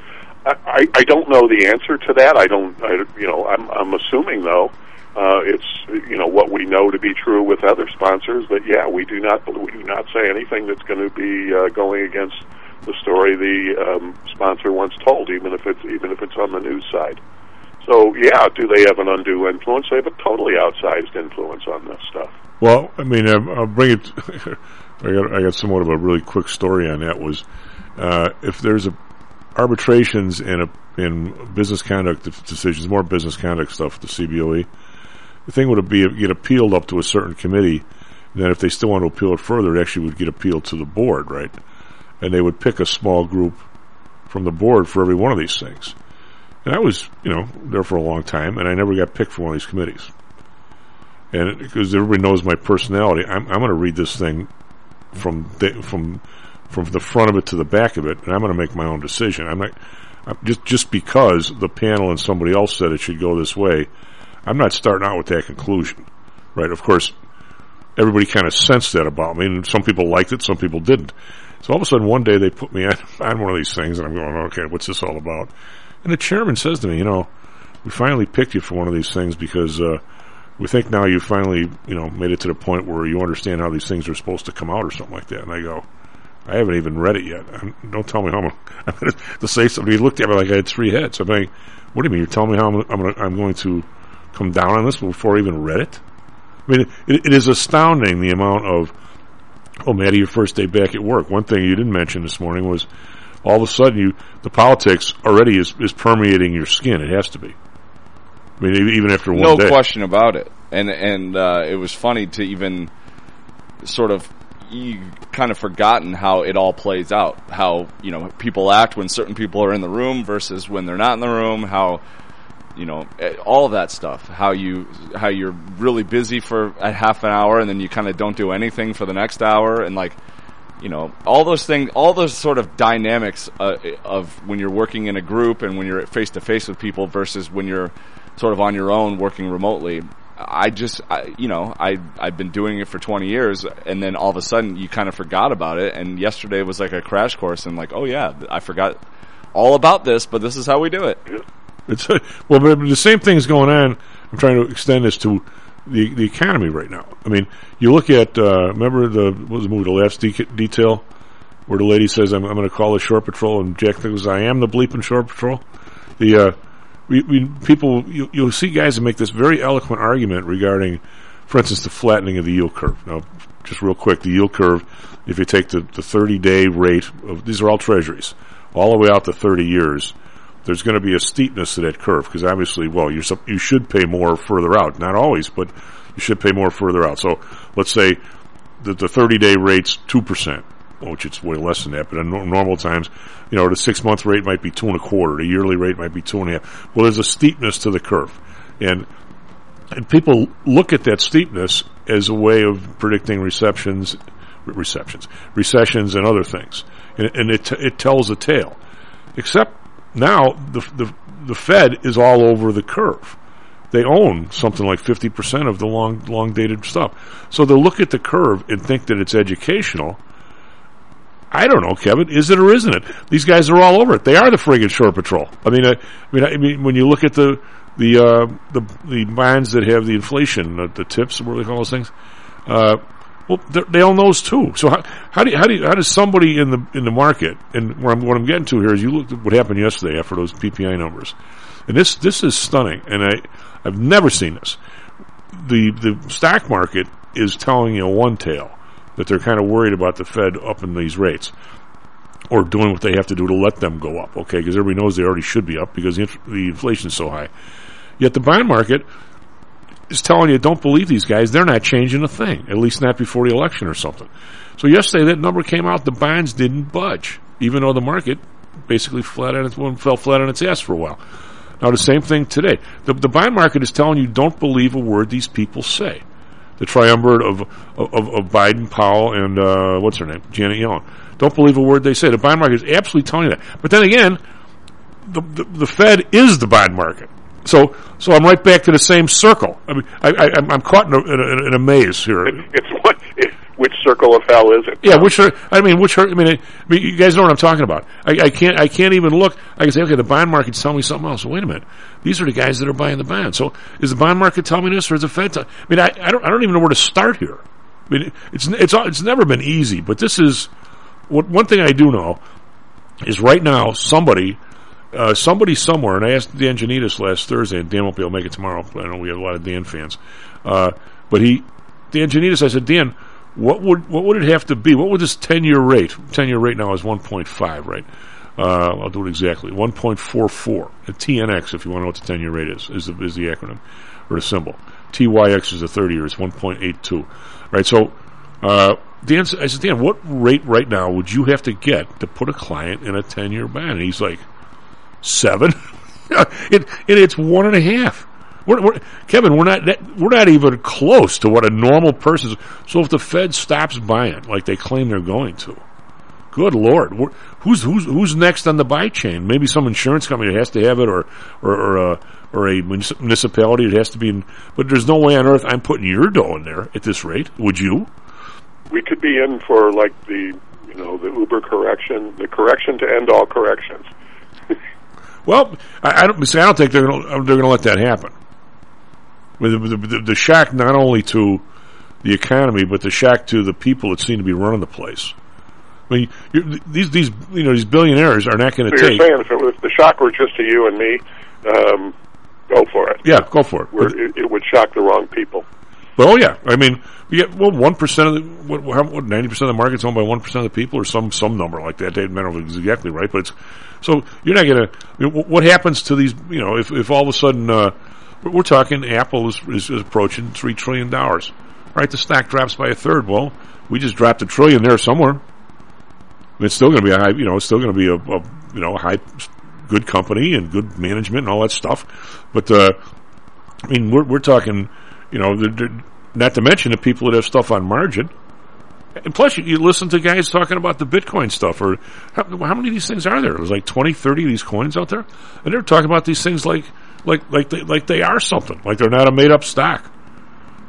I, I don't know the answer to that. I don't. I, you know, I'm I'm assuming though. Uh, it's you know what we know to be true with other sponsors that yeah we do not we do not say anything that's going to be uh, going against the story the um, sponsor once told even if it's even if it's on the news side. So yeah, do they have an undue influence? They have a totally outsized influence on this stuff. Well, I mean, I'll bring it. I got, I got somewhat of a really quick story on that. Was uh, if there's a arbitrations in a in business conduct decisions, more business conduct stuff, the CBOE, the thing would be get appealed up to a certain committee. Then, if they still want to appeal it further, it actually would get appealed to the board, right? And they would pick a small group from the board for every one of these things. And I was, you know, there for a long time, and I never got picked for one of these committees. And because everybody knows my personality, I'm, I'm going to read this thing from from from the front of it to the back of it, and I'm going to make my own decision. I'm not I'm just just because the panel and somebody else said it should go this way. I'm not starting out with that conclusion, right? Of course, everybody kind of sensed that about me, and some people liked it, some people didn't. So all of a sudden, one day they put me on, on one of these things, and I'm going, okay, what's this all about? And the chairman says to me, you know, we finally picked you for one of these things because uh, we think now you finally, you know, made it to the point where you understand how these things are supposed to come out or something like that. And I go, I haven't even read it yet. I'm, don't tell me how I'm, I'm going to say something. He looked at me like I had three heads. I'm like, what do you mean? You're telling me how I'm, I'm, gonna, I'm going to come down on this before I even read it? I mean, it, it is astounding the amount of, oh, Maddie, your first day back at work. One thing you didn't mention this morning was all of a sudden you, the politics already is, is permeating your skin. It has to be. I mean, even after one no day. question about it. And and uh, it was funny to even sort of you kind of forgotten how it all plays out. How you know people act when certain people are in the room versus when they're not in the room. How you know eh, all of that stuff. How you how you're really busy for a half an hour and then you kind of don't do anything for the next hour and like you know all those things all those sort of dynamics uh, of when you're working in a group and when you're face to face with people versus when you're sort of on your own working remotely i just I, you know i i've been doing it for 20 years and then all of a sudden you kind of forgot about it and yesterday was like a crash course and like oh yeah i forgot all about this but this is how we do it It's well, but the same thing's going on. I'm trying to extend this to the the economy right now. I mean, you look at uh, remember the what was the movie The Last De- Detail, where the lady says, "I'm, I'm going to call the shore patrol," and Jack thinks, "I am the bleeping shore patrol." The uh, we, we people you, you'll see guys that make this very eloquent argument regarding, for instance, the flattening of the yield curve. Now, just real quick, the yield curve. If you take the the 30 day rate of these are all treasuries, all the way out to 30 years there's going to be a steepness to that curve because obviously, well, sup- you should pay more further out. Not always, but you should pay more further out. So let's say that the 30 day rate's 2%, which it's way less than that, but in nor- normal times, you know, the six month rate might be two and a quarter, the yearly rate might be two and a half. Well, there's a steepness to the curve. And, and people look at that steepness as a way of predicting receptions, receptions, recessions and other things. And, and it, it tells a tale. Except now the, the the Fed is all over the curve. They own something like fifty percent of the long long dated stuff. So they'll look at the curve and think that it's educational. I don't know, Kevin. Is it or isn't it? These guys are all over it. They are the friggin' shore patrol. I mean, I, I mean, I mean, when you look at the the uh, the the bonds that have the inflation, uh, the tips, what do they call those things? Uh, well, they own those too. So how, how do you, how do you, how does somebody in the in the market and where I'm, what I'm getting to here is you looked at what happened yesterday after those PPI numbers, and this this is stunning, and I I've never seen this. The the stock market is telling you one tale that they're kind of worried about the Fed upping these rates or doing what they have to do to let them go up. Okay, because everybody knows they already should be up because the, the inflation is so high. Yet the bond market is telling you don't believe these guys. They're not changing a thing, at least not before the election or something. So yesterday that number came out. The bonds didn't budge, even though the market basically flat on its well, fell flat on its ass for a while. Now the same thing today. The, the bond market is telling you don't believe a word these people say. The triumvirate of of, of Biden, Powell, and uh, what's her name, Janet Yellen. Don't believe a word they say. The bond market is absolutely telling you that. But then again, the, the, the Fed is the bond market. So, so I'm right back to the same circle. I mean, I, I, I'm- I'm caught in a, in a, in a maze here. It's what? Which circle of hell is it? Yeah, which I mean, which I mean, I, mean, you guys know what I'm talking about. I, I can't, I can't even look. I can say, okay, the bond market's telling me something else. Wait a minute, these are the guys that are buying the bond. So, is the bond market telling me this, or is the Fed? Tell, I mean, I, I don't, I don't even know where to start here. I mean, it's, it's, it's never been easy, but this is what one thing I do know is right now somebody, uh, somebody somewhere, and I asked Dan Janitas last Thursday, and Dan won't be able to make it tomorrow. But I know we have a lot of Dan fans, uh, but he, Dan Janitas, I said, Dan, what would what would it have to be? What would this ten year rate? Ten year rate now is one point five, right? Uh, I'll do it exactly. One point four four. TNX, if you want to know what the ten year rate is, is the, is the acronym or the symbol. TYX is the thirty year. It's one point eight two, right? So, uh, Dan, I said, Dan, what rate right now would you have to get to put a client in a ten year band? And he's like, seven. it, it, it's one and a half. We're, we're, Kevin, we're not that, we're not even close to what a normal person. is. So if the Fed stops buying like they claim they're going to, good lord, who's who's who's next on the buy chain? Maybe some insurance company that has to have it, or or or, uh, or a municipality that has to be. In, but there's no way on earth I'm putting your dough in there at this rate. Would you? We could be in for like the you know the Uber correction, the correction to end all corrections. Well, I, I don't see. I don't think they're to they're going to let that happen. The, the, the, shock not only to the economy, but the shock to the people that seem to be running the place. I mean, these these you know these billionaires are not going So to you're saying if, it was, if the shock were just to you and me, um, go for it. Yeah, go for it. It, it would shock the wrong people. Well, oh yeah, I mean, we get well one percent of the what what ninety percent of the market's owned by one percent of the people, or some some number like that. They don't know exactly right, but it's so you're not going to. I mean, what happens to these? You know, if if all of a sudden uh, we're, we're talking Apple is, is, is approaching three trillion dollars, right? The stock drops by a third. Well, we just dropped a trillion there somewhere. It's still going to be a high. You know, it's still going to be a, a you know a high good company and good management and all that stuff, but. uh I mean, we're we're talking, you know, not to mention the people that have stuff on margin. And plus, you, you listen to guys talking about the Bitcoin stuff, or how, how many of these things are there? There's like 20, 30 of these coins out there, and they're talking about these things like, like, like they, like they are something, like they're not a made up stock.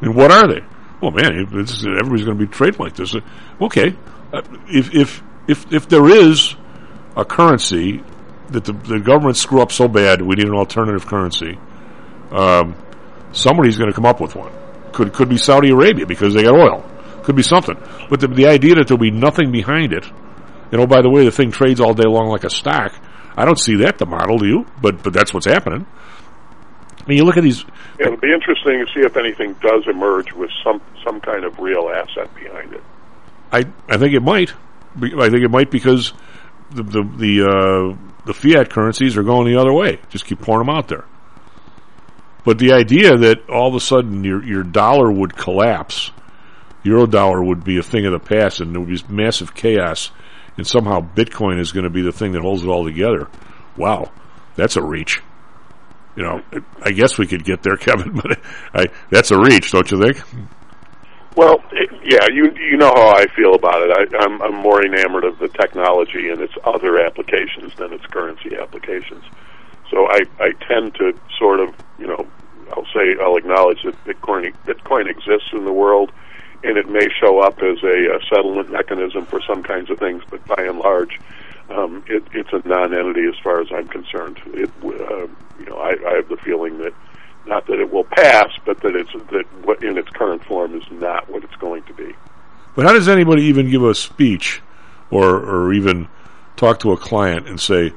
I mean, what are they? Well, man, this is, everybody's going to be trading like this. Okay, uh, if if if if there is a currency that the, the government screw up so bad, we need an alternative currency. Um, somebody's going to come up with one. Could could be Saudi Arabia because they got oil. Could be something. But the, the idea that there'll be nothing behind it, you know. by the way, the thing trades all day long like a stock. I don't see that the model, do you? But but that's what's happening. I mean, you look at these. Yeah, it'll be interesting to see if anything does emerge with some some kind of real asset behind it. I I think it might. I think it might because the the the, uh, the fiat currencies are going the other way. Just keep pouring them out there. But the idea that all of a sudden your your dollar would collapse, euro dollar would be a thing of the past, and there would be massive chaos, and somehow Bitcoin is going to be the thing that holds it all together. Wow, that's a reach. You know, I guess we could get there, Kevin, but I, that's a reach, don't you think? Well, it, yeah, you you know how I feel about it. I, I'm I'm more enamored of the technology and its other applications than its currency applications. So I I tend to sort of you know I'll say I'll acknowledge that Bitcoin Bitcoin exists in the world, and it may show up as a, uh settlement mechanism for some kinds of things, but by and large, um, it, it's a non-entity as far as I'm concerned. It, uh, I, I have the feeling that not that it will pass, but that it's that what in its current form is not what it's going to be. But how does anybody even give a speech or or even talk to a client and say,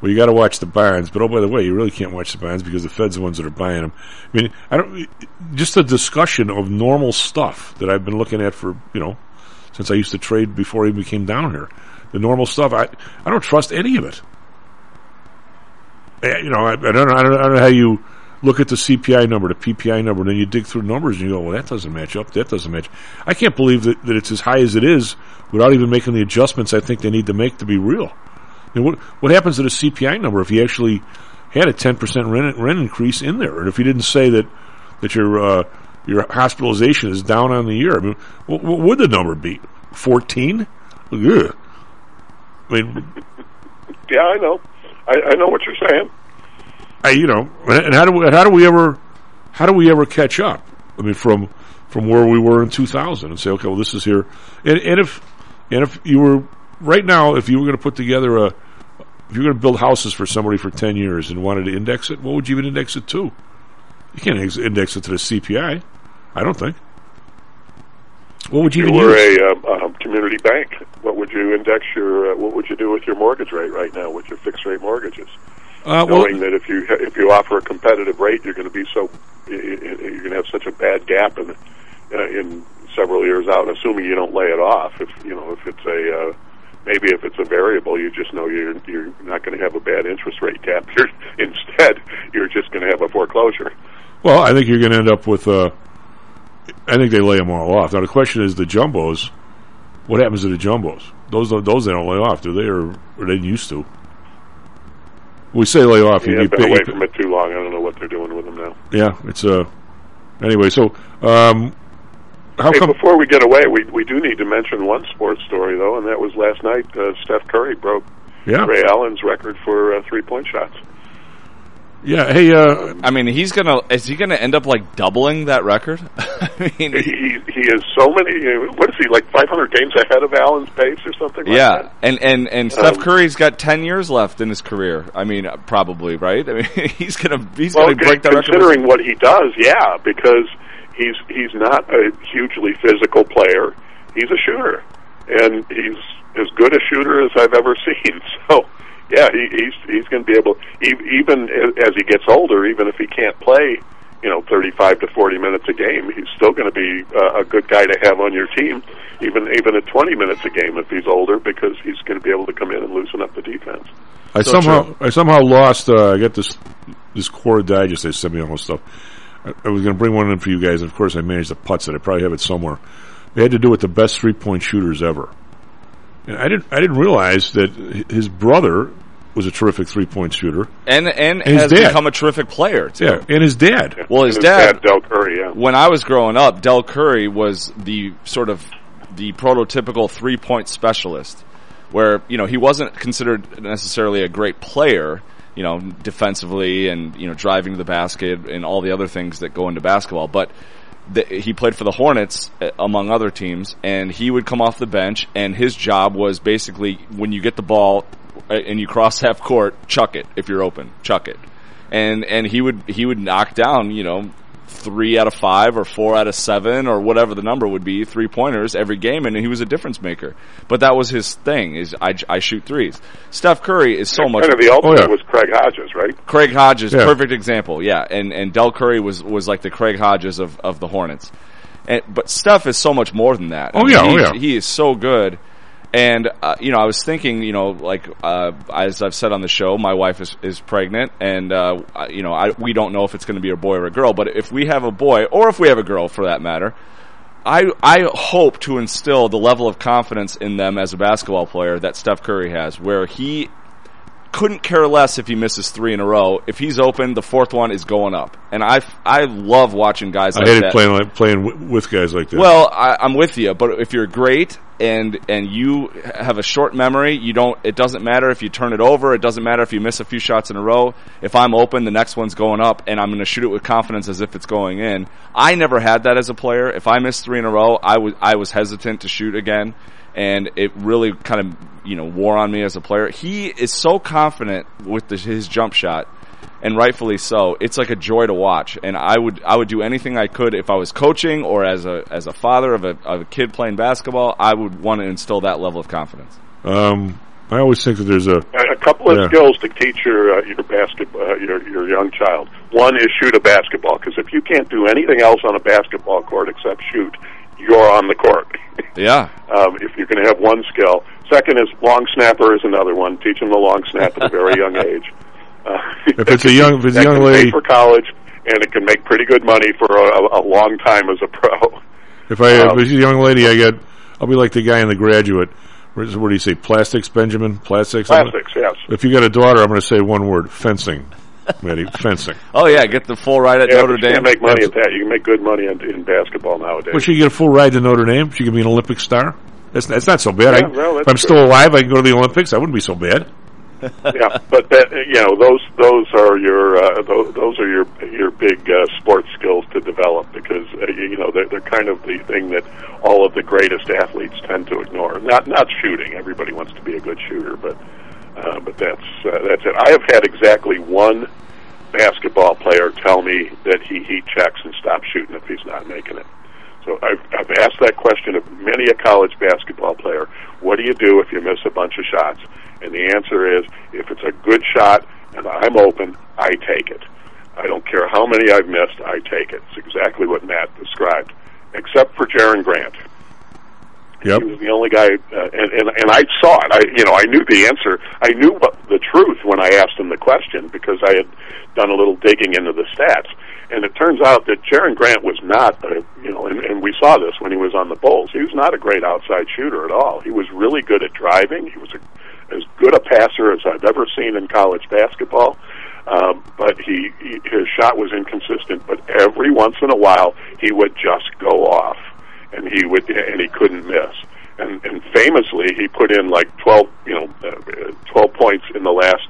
well, you got to watch the bonds, but oh, by the way, you really can't watch the bonds because the Fed's the ones that are buying them. I mean, I don't, just a discussion of normal stuff that I've been looking at for, you know, since I used to trade before I even came down here. The normal stuff, I, I don't trust any of it. Eh, You know, I, I don't know, I don't, I don't know how you look at the CPI number, the PPI number, and then you dig through numbers and you go, well, that doesn't match up, that doesn't match. I can't believe that, that it's as high as it is without even making the adjustments I think they need to make to be real. I mean, what, what happens to the CPI number if you actually had a 10% rent, rent increase in there? And if you didn't say that, that your, uh, your hospitalization is down on the year, I mean, what, what would the number be? 14? Ugh. I mean, Yeah, I know. I, I know what you're saying. I, you know, and how do we, how do we ever, how do we ever catch up? I mean, from from where we were in 2000, and say, okay, well, this is here, and, and if and if you were right now, if you were going to put together a, if you were going to build houses for somebody for 10 years and wanted to index it, what would you even index it to? You can't ex- index it to the CPI. I don't think. What would you you were use? a um, um, community bank, what would you index your? Uh, what would you do with your mortgage rate right now with your fixed rate mortgages? Uh, well- Knowing that if you if you offer a competitive rate, you're going to be so you're going to have such a bad gap in uh, in several years out. Assuming you don't lay it off, if you know if it's a uh, maybe if it's a variable, you just know you're you're not going to have a bad interest rate gap. You're, instead, you're just going to have a foreclosure. Well, I think you're going to end up with. Uh, I think they lay them all off. Now the question is the jumbos. What happens to the jumbos? Those those they don't lay off, do they, or, or they used to? We say lay off. Yeah, you, I've been away from it too long. I don't know what they're doing with them now. yeah, it's uh. Anyway, so um, how hey, come? before we get away, we we do need to mention one sports story though, and that was last night. Uh, Steph Curry broke Yeah. Ray Allen's record for uh, three point shots. Yeah, hey, uh, I mean, he's gonna is he gonna end up like doubling that record? I mean, He he has so many. uh, What is he like? Five hundred games ahead of Allen's pace or something? like yeah, that? and and and Steph Um, Curry's got ten years left in his career. I mean, uh, probably right. I mean, he's gonna he's well, gonna break that record. considering what he does, yeah, because he's he's not a hugely physical player. He's a shooter, and he's as good a shooter as I've ever seen. So, yeah, he, he's he's going to be able, even as he gets older, even if he can't play, you know, thirty-five to forty minutes a game, he's still going to be uh, a good guy to have on your team, even even at twenty minutes a game if he's older, because he's going to be able to come in and loosen up the defense. I So somehow true. I somehow lost. Uh, I got this this core digest. They sent me all this stuff. I, I was going to bring one in for you guys, and of course I managed to putz it. I probably have it somewhere. They had to do with the best three point shooters ever. And I didn't I didn't realize that his brother was a terrific three point shooter. and and, his has dad. become a terrific player too. Yeah, and his dad. Well, his, And dad, Del Curry, yeah. when I was growing up, Del Curry was the sort of the prototypical three point specialist, where you know he wasn't considered necessarily a great player, you know, defensively and you know driving to the basket and all the other things that go into basketball, but. The, he played for the Hornets uh, among other teams, and he would come off the bench, and his job was basically when you get the ball uh, and you cross half court, chuck it if you're open, chuck it. And and he would he would knock down you know three out of five or four out of seven or whatever the number would be three pointers every game and he was a difference maker but that was his thing is I, I shoot threes Steph Curry is so much Kind of the oh, ultimate was Craig Hodges, right? Craig Hodges, Yeah. perfect example. Yeah, and and Del Curry was was like the Craig Hodges of of the Hornets. And but Steph is so much more than that. Oh, yeah, oh, yeah. he is so good. And uh, you know, I was thinking, you know, like uh, as I've said on the show, my wife is is pregnant, and uh, you know, I, we don't know if it's going to be a boy or a girl. But if we have a boy, or if we have a girl, for that matter, I I hope to instill the level of confidence in them as a basketball player that Steph Curry has, where he couldn't care less if he misses three in a row. If he's open, the fourth one is going up. And I I love watching guys I like hated that. playing like, playing with guys like that. Well, I, I'm with you, but if you're great and and you have a short memory, you don't. It doesn't matter if you turn it over. It doesn't matter if you miss a few shots in a row. If I'm open, the next one's going up, and I'm going to shoot it with confidence as if it's going in. I never had that as a player. If I missed three in a row, I was I was hesitant to shoot again, and it really kind of you know wore on me as a player. He is so confident with the, his jump shot and rightfully so. It's like a joy to watch, and I would I would do anything I could if I was coaching or as a as a father of a, of a kid playing basketball. I would want to instill that level of confidence. Um, I always think that there's a A couple of Yeah. skills to teach your uh, your basketball uh, your your young child. One is shoot a basketball because if you can't do anything else on a basketball court except shoot, you're on the court. Yeah. Um, if you're going to have one skill. Second is long snapper is another one. Teach them the long snap at a very young age. Uh, If it's a young- if it's a that young can lady- for college, and it can make pretty good money for a, a long time as a pro. If I Um, if it's a young lady, I get I'll be like the guy in The Graduate. What is- what do you say? Plastics, Benjamin? Plastics. Plastics, yes. If you got a daughter, I'm going to say one word: fencing. Matty, fencing. Oh yeah, get the full ride at Yeah, Notre but you Dame. can't make money at that. You can make good money in, in basketball nowadays. Well, she get a full ride to Notre Dame. She could be an Olympic star. That's that's not so bad. Yeah, I, well, if I'm true. still alive, I can go to the Olympics. I wouldn't be so bad. yeah, but that you know those those are your uh, those, those are your your big uh, sports skills to develop because uh, you you know they're, they're kind of the thing that all of the greatest athletes tend to ignore. Not not shooting. Everybody wants to be a good shooter, but uh, but that's uh, that's it. I have had exactly one basketball player tell me that he heat checks and stops shooting if he's not making it. So I've, I've asked that question of many a college basketball player. What do you do if you miss a bunch of shots? And the answer is, if it's a good shot and I'm open, I take it. I don't care how many I've missed, I take it. It's exactly what Matt described, except for Jerian Grant. Yep. He was the only guy, uh, and, and and I saw it. I you know I knew the answer. I knew what, the truth when I asked him the question because I had done a little digging into the stats. And it turns out that Jerian Grant was not, a, you know, and, and we saw this when he was on the Bulls. He was not a great outside shooter at all. He was really good at driving. He was a, as good a passer as I've ever seen in college basketball. Um, but he, he his shot was inconsistent. But every once in a while, he would just go off, and he would and he couldn't miss. And, and famously, he put in like twelve, you know, uh, twelve points in the last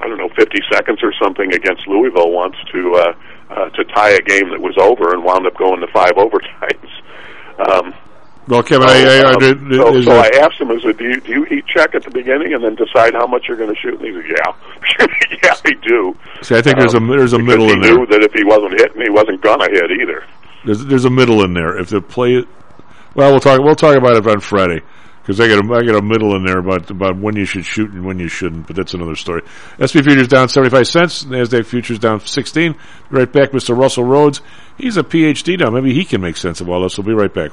I don't know, 50 seconds or something against Louisville once to uh, uh, to tie a game that was over and wound up going to five overtimes. Um, Well, Kevin, so, I, I, I, um, so, so a- I asked him, "Is it do you, do you heat check at the beginning and then decide how much you're going to shoot?" And he said, "Yeah, yeah, I do." See, I think there's a Um, there's a middle in there. knew that if he wasn't hitting, he wasn't gonna hit either. There's there's a middle in there. If the play, well, we'll talk we'll talk about it on Friday because I got a I got a middle in there about about when you should shoot and when you shouldn't. But that's another story. SP futures down seventy five cents. Nasdaq futures down sixteen. Be right back, Mr. Russell Rhodes. He's a PhD now. Maybe he can make sense of all this. We'll be right back.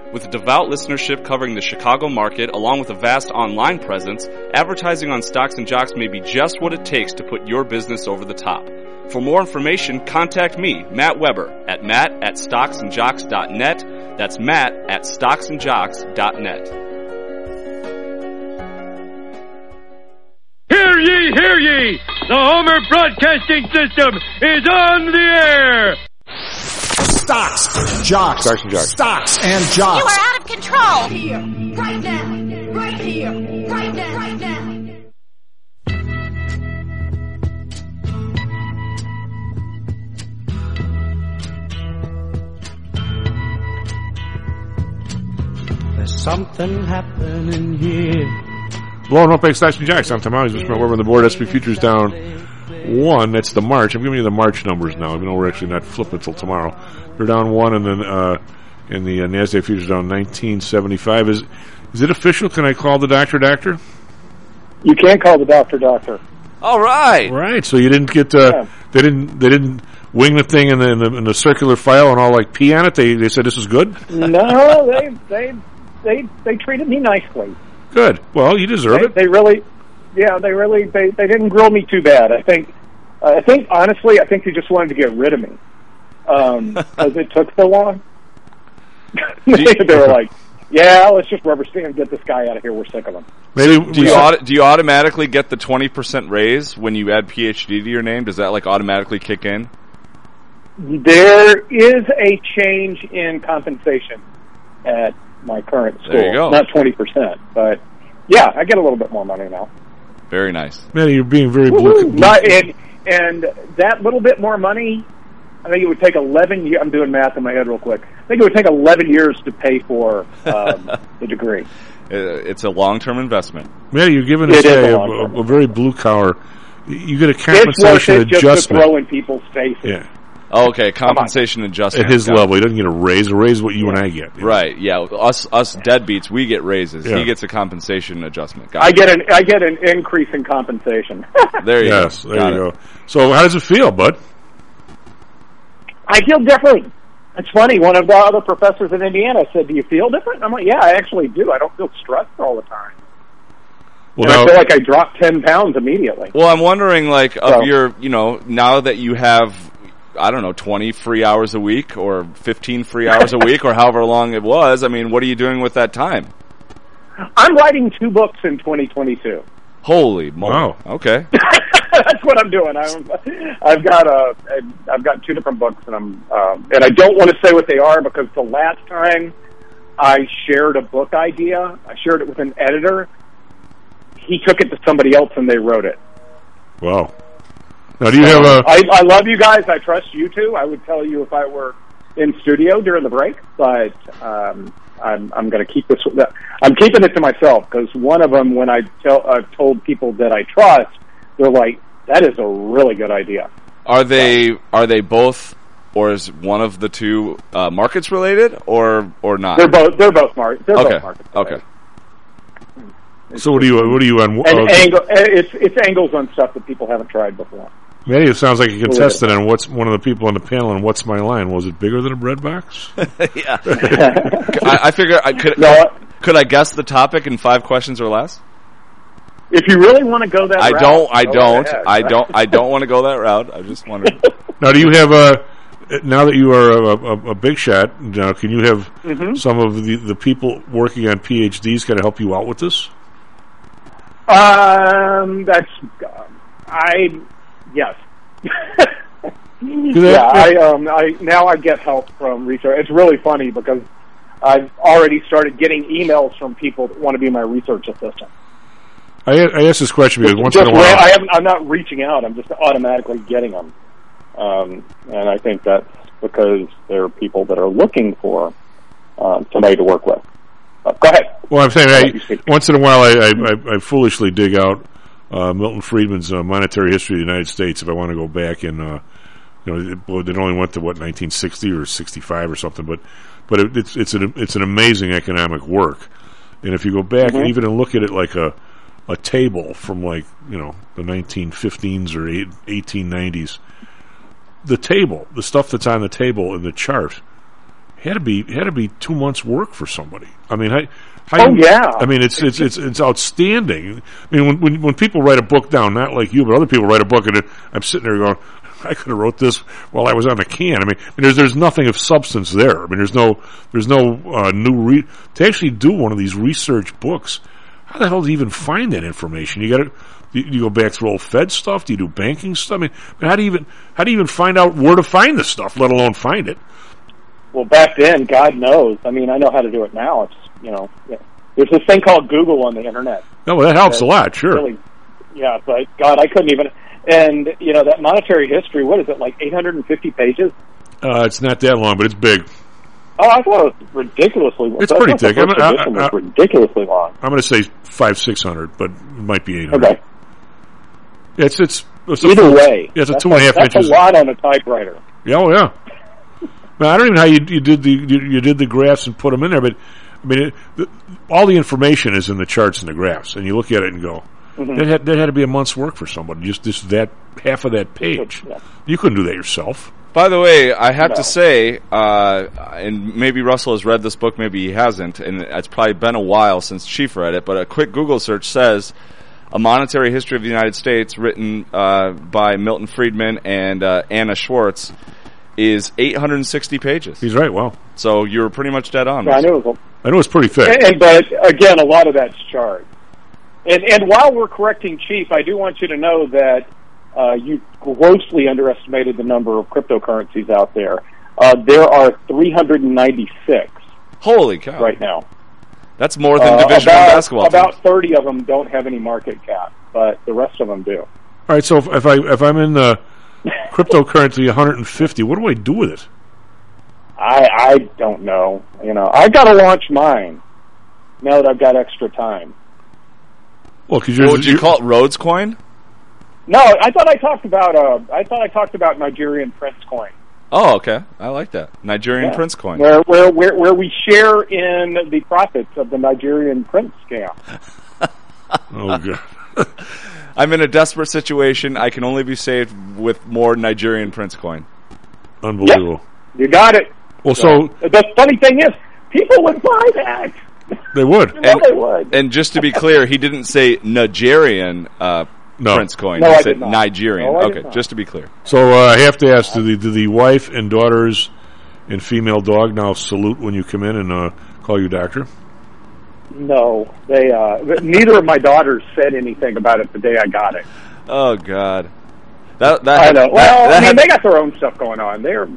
With devout listenership covering the Chicago market, along with a vast online presence, advertising on Stocks and Jocks may be just what it takes to put your business over the top. For more information, contact me, Matt Weber, at matt at stocksandjocks.net. That's matt at stocksandjocks.net. Hear ye, hear ye! The Homer Broadcasting System is on the air! Stocks, jocks, Stocks and jocks. stocks and You are out of control. Here, right now, right here, right now, right now. There's something happening here. Blowing up by Stocks and Jocks. I'm Tom Howell. Just remember the board. SP Futures down one. That's the March. I'm giving you the March numbers now, even though we're actually not flipping until tomorrow. They're down one, and then uh, in the uh, Nasdaq Futures down 1975. Is is it official? Can I call the doctor doctor? You can't call the doctor doctor. All right. Right. So you didn't get. Uh, They didn't. They didn't wing the thing in the, in the in the circular file and all like pee on it. They they said this is good. no, they they they they treated me nicely. Good. Well, you deserve They, it. they really, yeah, they really they they didn't grill me too bad. I think, uh, I think honestly, I think they just wanted to get rid of me um, because it took so long. they were like, "Yeah, let's just rubber stamp and get this guy out of here. We're sick of him." Maybe Do you, auto, do you automatically get the 20% raise when you add PhD to your name? Does that like automatically kick in? There is a change in compensation at my current school. There you go. Not twenty percent, but yeah, I get a little bit more money now. Very nice. Manny, you're being very blue. Woo-hoo. Not- and and that little bit more money, I think it would take eleven. Years, I'm doing math in my head real quick. I think it would take eleven years to pay for um, the degree. Uh, It's a long-term investment. Manny, you're giving It this is guy a a, a, a very blue collar. You get a It's worth compensation it just to throw in people's faces. Yeah. Oh, okay, compensation adjustment. At his Got it. level, he doesn't get a raise. A raise is what you and I get. Right, yeah. Us us deadbeats, we get raises. Yeah. He gets a compensation adjustment. Got I it. get an I get an increase in compensation. There you yes, go. there Got you it. go. So, how does it feel, bud? I feel different. It's funny. One of the other professors in Indiana said, "Do you feel different?" I'm like, "Yeah, I actually do. I don't feel stressed all the time. Well, and I feel like I dropped ten pounds immediately." Well, I'm wondering, like, of So- your, you know, now that you have, I don't know, 20 free hours a week or 15 free hours a week or however long it was, I mean, what are you doing with that time? I'm writing two books in 2022. Holy moly. Wow. Okay. That's what I'm doing. I'm, I've got a, I've got two different books, and I'm, um, and I don't want to say what they are because the last time I shared a book idea, I shared it with an editor. He took it to somebody else, and they wrote it. Wow. Now, do you have a? I, I love you guys. I trust you too. I would tell you if I were in studio during the break, but um, I'm I'm going to keep this. I'm keeping it to myself because one of them, when I tell uh, told people that I trust, they're like, "That is a really good idea." Are they are they both or is one of the two uh, markets related or or not? They're both they're both market. They're okay. both market. Okay. So, what are you? What are you on? And uh, angle, it's it's angles on stuff that people haven't tried before. Manny, it sounds like a contestant on what's one of the people on the panel. And what's my line? Was it bigger than a bread box? yeah. I, I figure I could No. could I guess the topic in five questions or less? If you really want to go that, I route, don't. I don't. ahead. I don't. I don't want to go that route. I just wondering. now, do you have a? Now that you are a, a, a big shot, now can you have Mhm. some of the, the people working on PhDs kind of help you out with this? Um, that's I yes. yeah, I um, I now I get help from research. It's really funny because I've already started getting emails from people that want to be my research assistant. I, I asked this question because once in a while, I I'm not reaching out. I'm just automatically getting them, um, and I think that's because there are people that are looking for uh, somebody to work with. Uh, go ahead. Well, I'm saying I, once in a while I, I, I foolishly dig out uh, Milton Friedman's uh, Monetary History of the United States if I want to go back in. Uh, you know, it, it only went to what 1960 or 65 or something, but but it, it's it's an it's an amazing economic work. And if you go back and Mhm. even look at it like a a table from like you know the 1915s or eight, 1890s, the table, the stuff that's on the table in the chart had to be had to be two months' work for somebody. I mean, how, how Oh, you- yeah. I mean, it's it's it's it's outstanding. I mean, when when when people write a book down, not like you, but other people write a book, and it, I'm sitting there going. I could have wrote this while I was on the can. I mean, I mean, there's there's nothing of substance there. I mean, there's no there's no uh, new re- to actually do one of these research books. How the hell do you even find that information? You got to you, you go back through old Fed stuff. Do you do banking stuff? I mean, I mean, how do you even how do you even find out where to find this stuff, let alone find it? Well, back then, God knows. I mean, I know how to do it now. It's you know, there's this thing called Google on the internet. No, well, that helps a lot. Sure. Really, yeah, but God, I couldn't even. And you know that monetary history. What is it like? 850 pages? Uh, it's not that long, but it's big. Oh, I thought it was ridiculously. It's I pretty thick. I mean, I- I- ridiculously long. I'm going to say five six hundred, but it might be eight hundred. Okay. It's it's, it's a Either way, Yeah, it's a that's two and a half that's inches. a lot on a typewriter. Yeah, oh yeah. Man, I don't even know how you, you did the you, you did the graphs and put them in there, but I mean, it, the, all the information is in the charts and the graphs, and you look at it and go, Mhm. that had that had to be a month's work for somebody. Just just that half of that page. You couldn't do that yourself. By the way, I have No. to say, uh, and maybe Russell has read this book, maybe he hasn't, and it's probably been a while since Chief read it, but a quick Google search says A Monetary History of the United States, written uh, by Milton Friedman and uh, Anna Schwartz, is 860 pages. He's right, wow. So you're pretty much dead on. Yeah, I knew it was. I know it's pretty thick. And, and but again, a lot of that's charged. And and while we're correcting Chief, I do want you to know that uh, you grossly underestimated the number of cryptocurrencies out there. Uh, there are 396 Holy cow! right now. That's more than Uh, Division about, basketball. About teams. 30 of them don't have any market cap, but the rest of them do. All right, so if, if I if I'm in the cryptocurrency 150, what do I do with it? I I don't know. You know, I got to launch mine now that I've got extra time. Well, because What would you call it? Rhodes coin? No, I thought I talked about uh, I thought I talked about Nigerian Prince coin. Oh, okay. I like that. Nigerian Yeah. Prince coin. Where, where where where we share in the profits of the Nigerian Prince scam. Oh god. I'm in a desperate situation. I can only be saved with more Nigerian Prince coin. Unbelievable. You got it. Well, so the funny thing is, people would buy that. they would. You know they would. And just to be clear, he didn't say Nigerian uh, No. Prince coin. No, he I said did not. Nigerian. No, I did okay, not. just to be clear. So uh, I have to ask: do the do the wife and daughters and female dog now salute when you come in and uh, call you doctor? No, they. Uh, neither of my daughters said anything about it the day I got it. Oh God, that that I know. that- Well, that I mean, had- they got their own stuff going on. They're,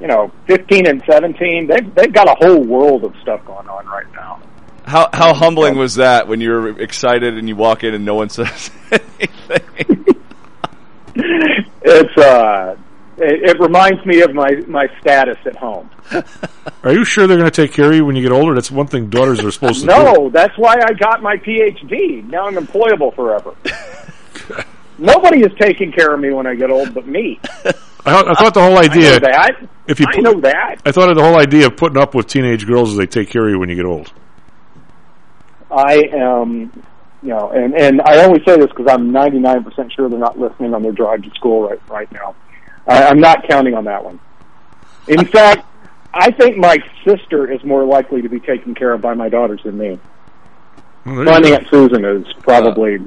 you know, 15 and 17. They've they've got a whole world of stuff going on right now. how how humbling was that when you were excited and you walk in and no one says anything? It's uh, it, it reminds me of my my status at home. Are you sure they're going to take care of you when you get older? That's one thing daughters are supposed to do. No, that's why I got my PhD. Now I'm employable forever. Nobody is taking care of me when I get old, but me. I, thought- I thought the whole I idea. know that. If you I know that. I thought of the whole idea of putting up with teenage girls is they take care of you when you get old. I am, you know, and and I only say this because I'm 99% sure they're not listening on their drive to school right right now. I, I'm not counting on that one. In fact, I think my sister is more likely to be taken care of by my daughters than me. Well, My. Aunt Susan is uh, probably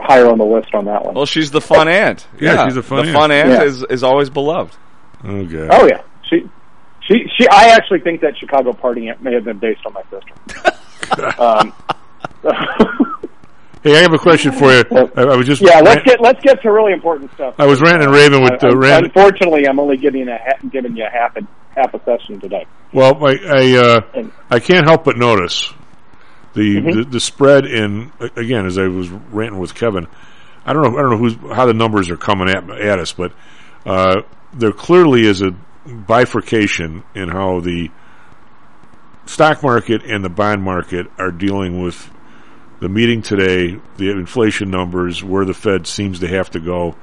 higher on the list on that one. well, she's the fun aunt. Yeah, she's the fun The aunt. fun aunt Yeah. is is always beloved. Oh god. Oh yeah, she, she, she. I actually think that Chicago Party Aunt may have been based on my sister. um, Hey, I have a question for you. I, I was just yeah, let's get let's get to really important stuff. I was ranting and raving with Uh, uh, Rand. Unfortunately, I'm only giving a ha- giving you half a half a session today. Well, I I, uh, I can't help but notice the, Mhm. the the spread in again as I was ranting with Kevin. I don't know I don't know who's how the numbers are coming at at us, but uh, there clearly is a bifurcation in how the stock market and the bond market are dealing with the meeting today, the inflation numbers, where the Fed seems to have to go.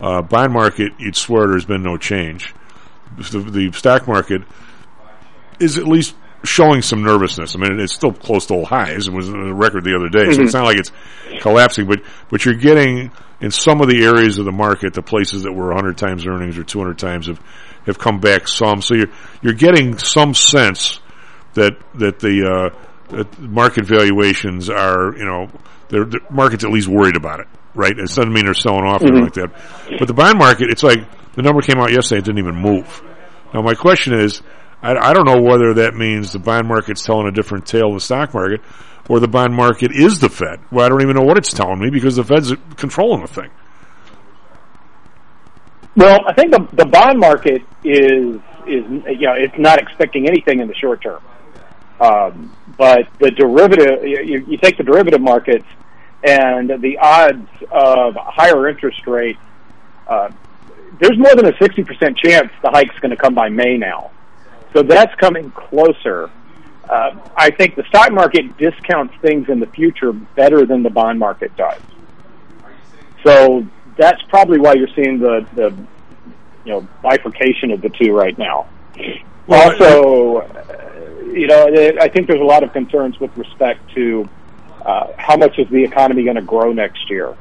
Uh, bond market, you'd swear there's been no change. The, the stock market is at least showing some nervousness. I mean, it's still close to old highs. It was a record the other day, so Mhm. it's not like it's collapsing. But but you're getting in some of the areas of the market, the places that were 100 times earnings or 200 times, have have come back some. So you're you're getting some sense that that the uh, that market valuations are you know the the market's at least worried about it, right? It doesn't mean they're selling off or anything like that. But the bond market, it's like the number came out yesterday, it didn't even move. Now my question is, I, I don't know whether that means the bond market's telling a different tale of the stock market, or the bond market is the Fed. Well, I don't even know what it's telling me because the Fed's controlling the thing. Well, I think the the bond market is is you know it's not expecting anything in the short term. Um, but the derivative, you, you take the derivative markets and the odds of higher interest rates. Uh, there's more than a 60% chance the hike's going to come by May now. So that's coming closer. Uh, I think the stock market discounts things in the future better than the bond market does. So that's probably why you're seeing the, the you know bifurcation of the two right now. Well, also, uh, you know, I think there's a lot of concerns with respect to uh, how much is the economy going to grow next year,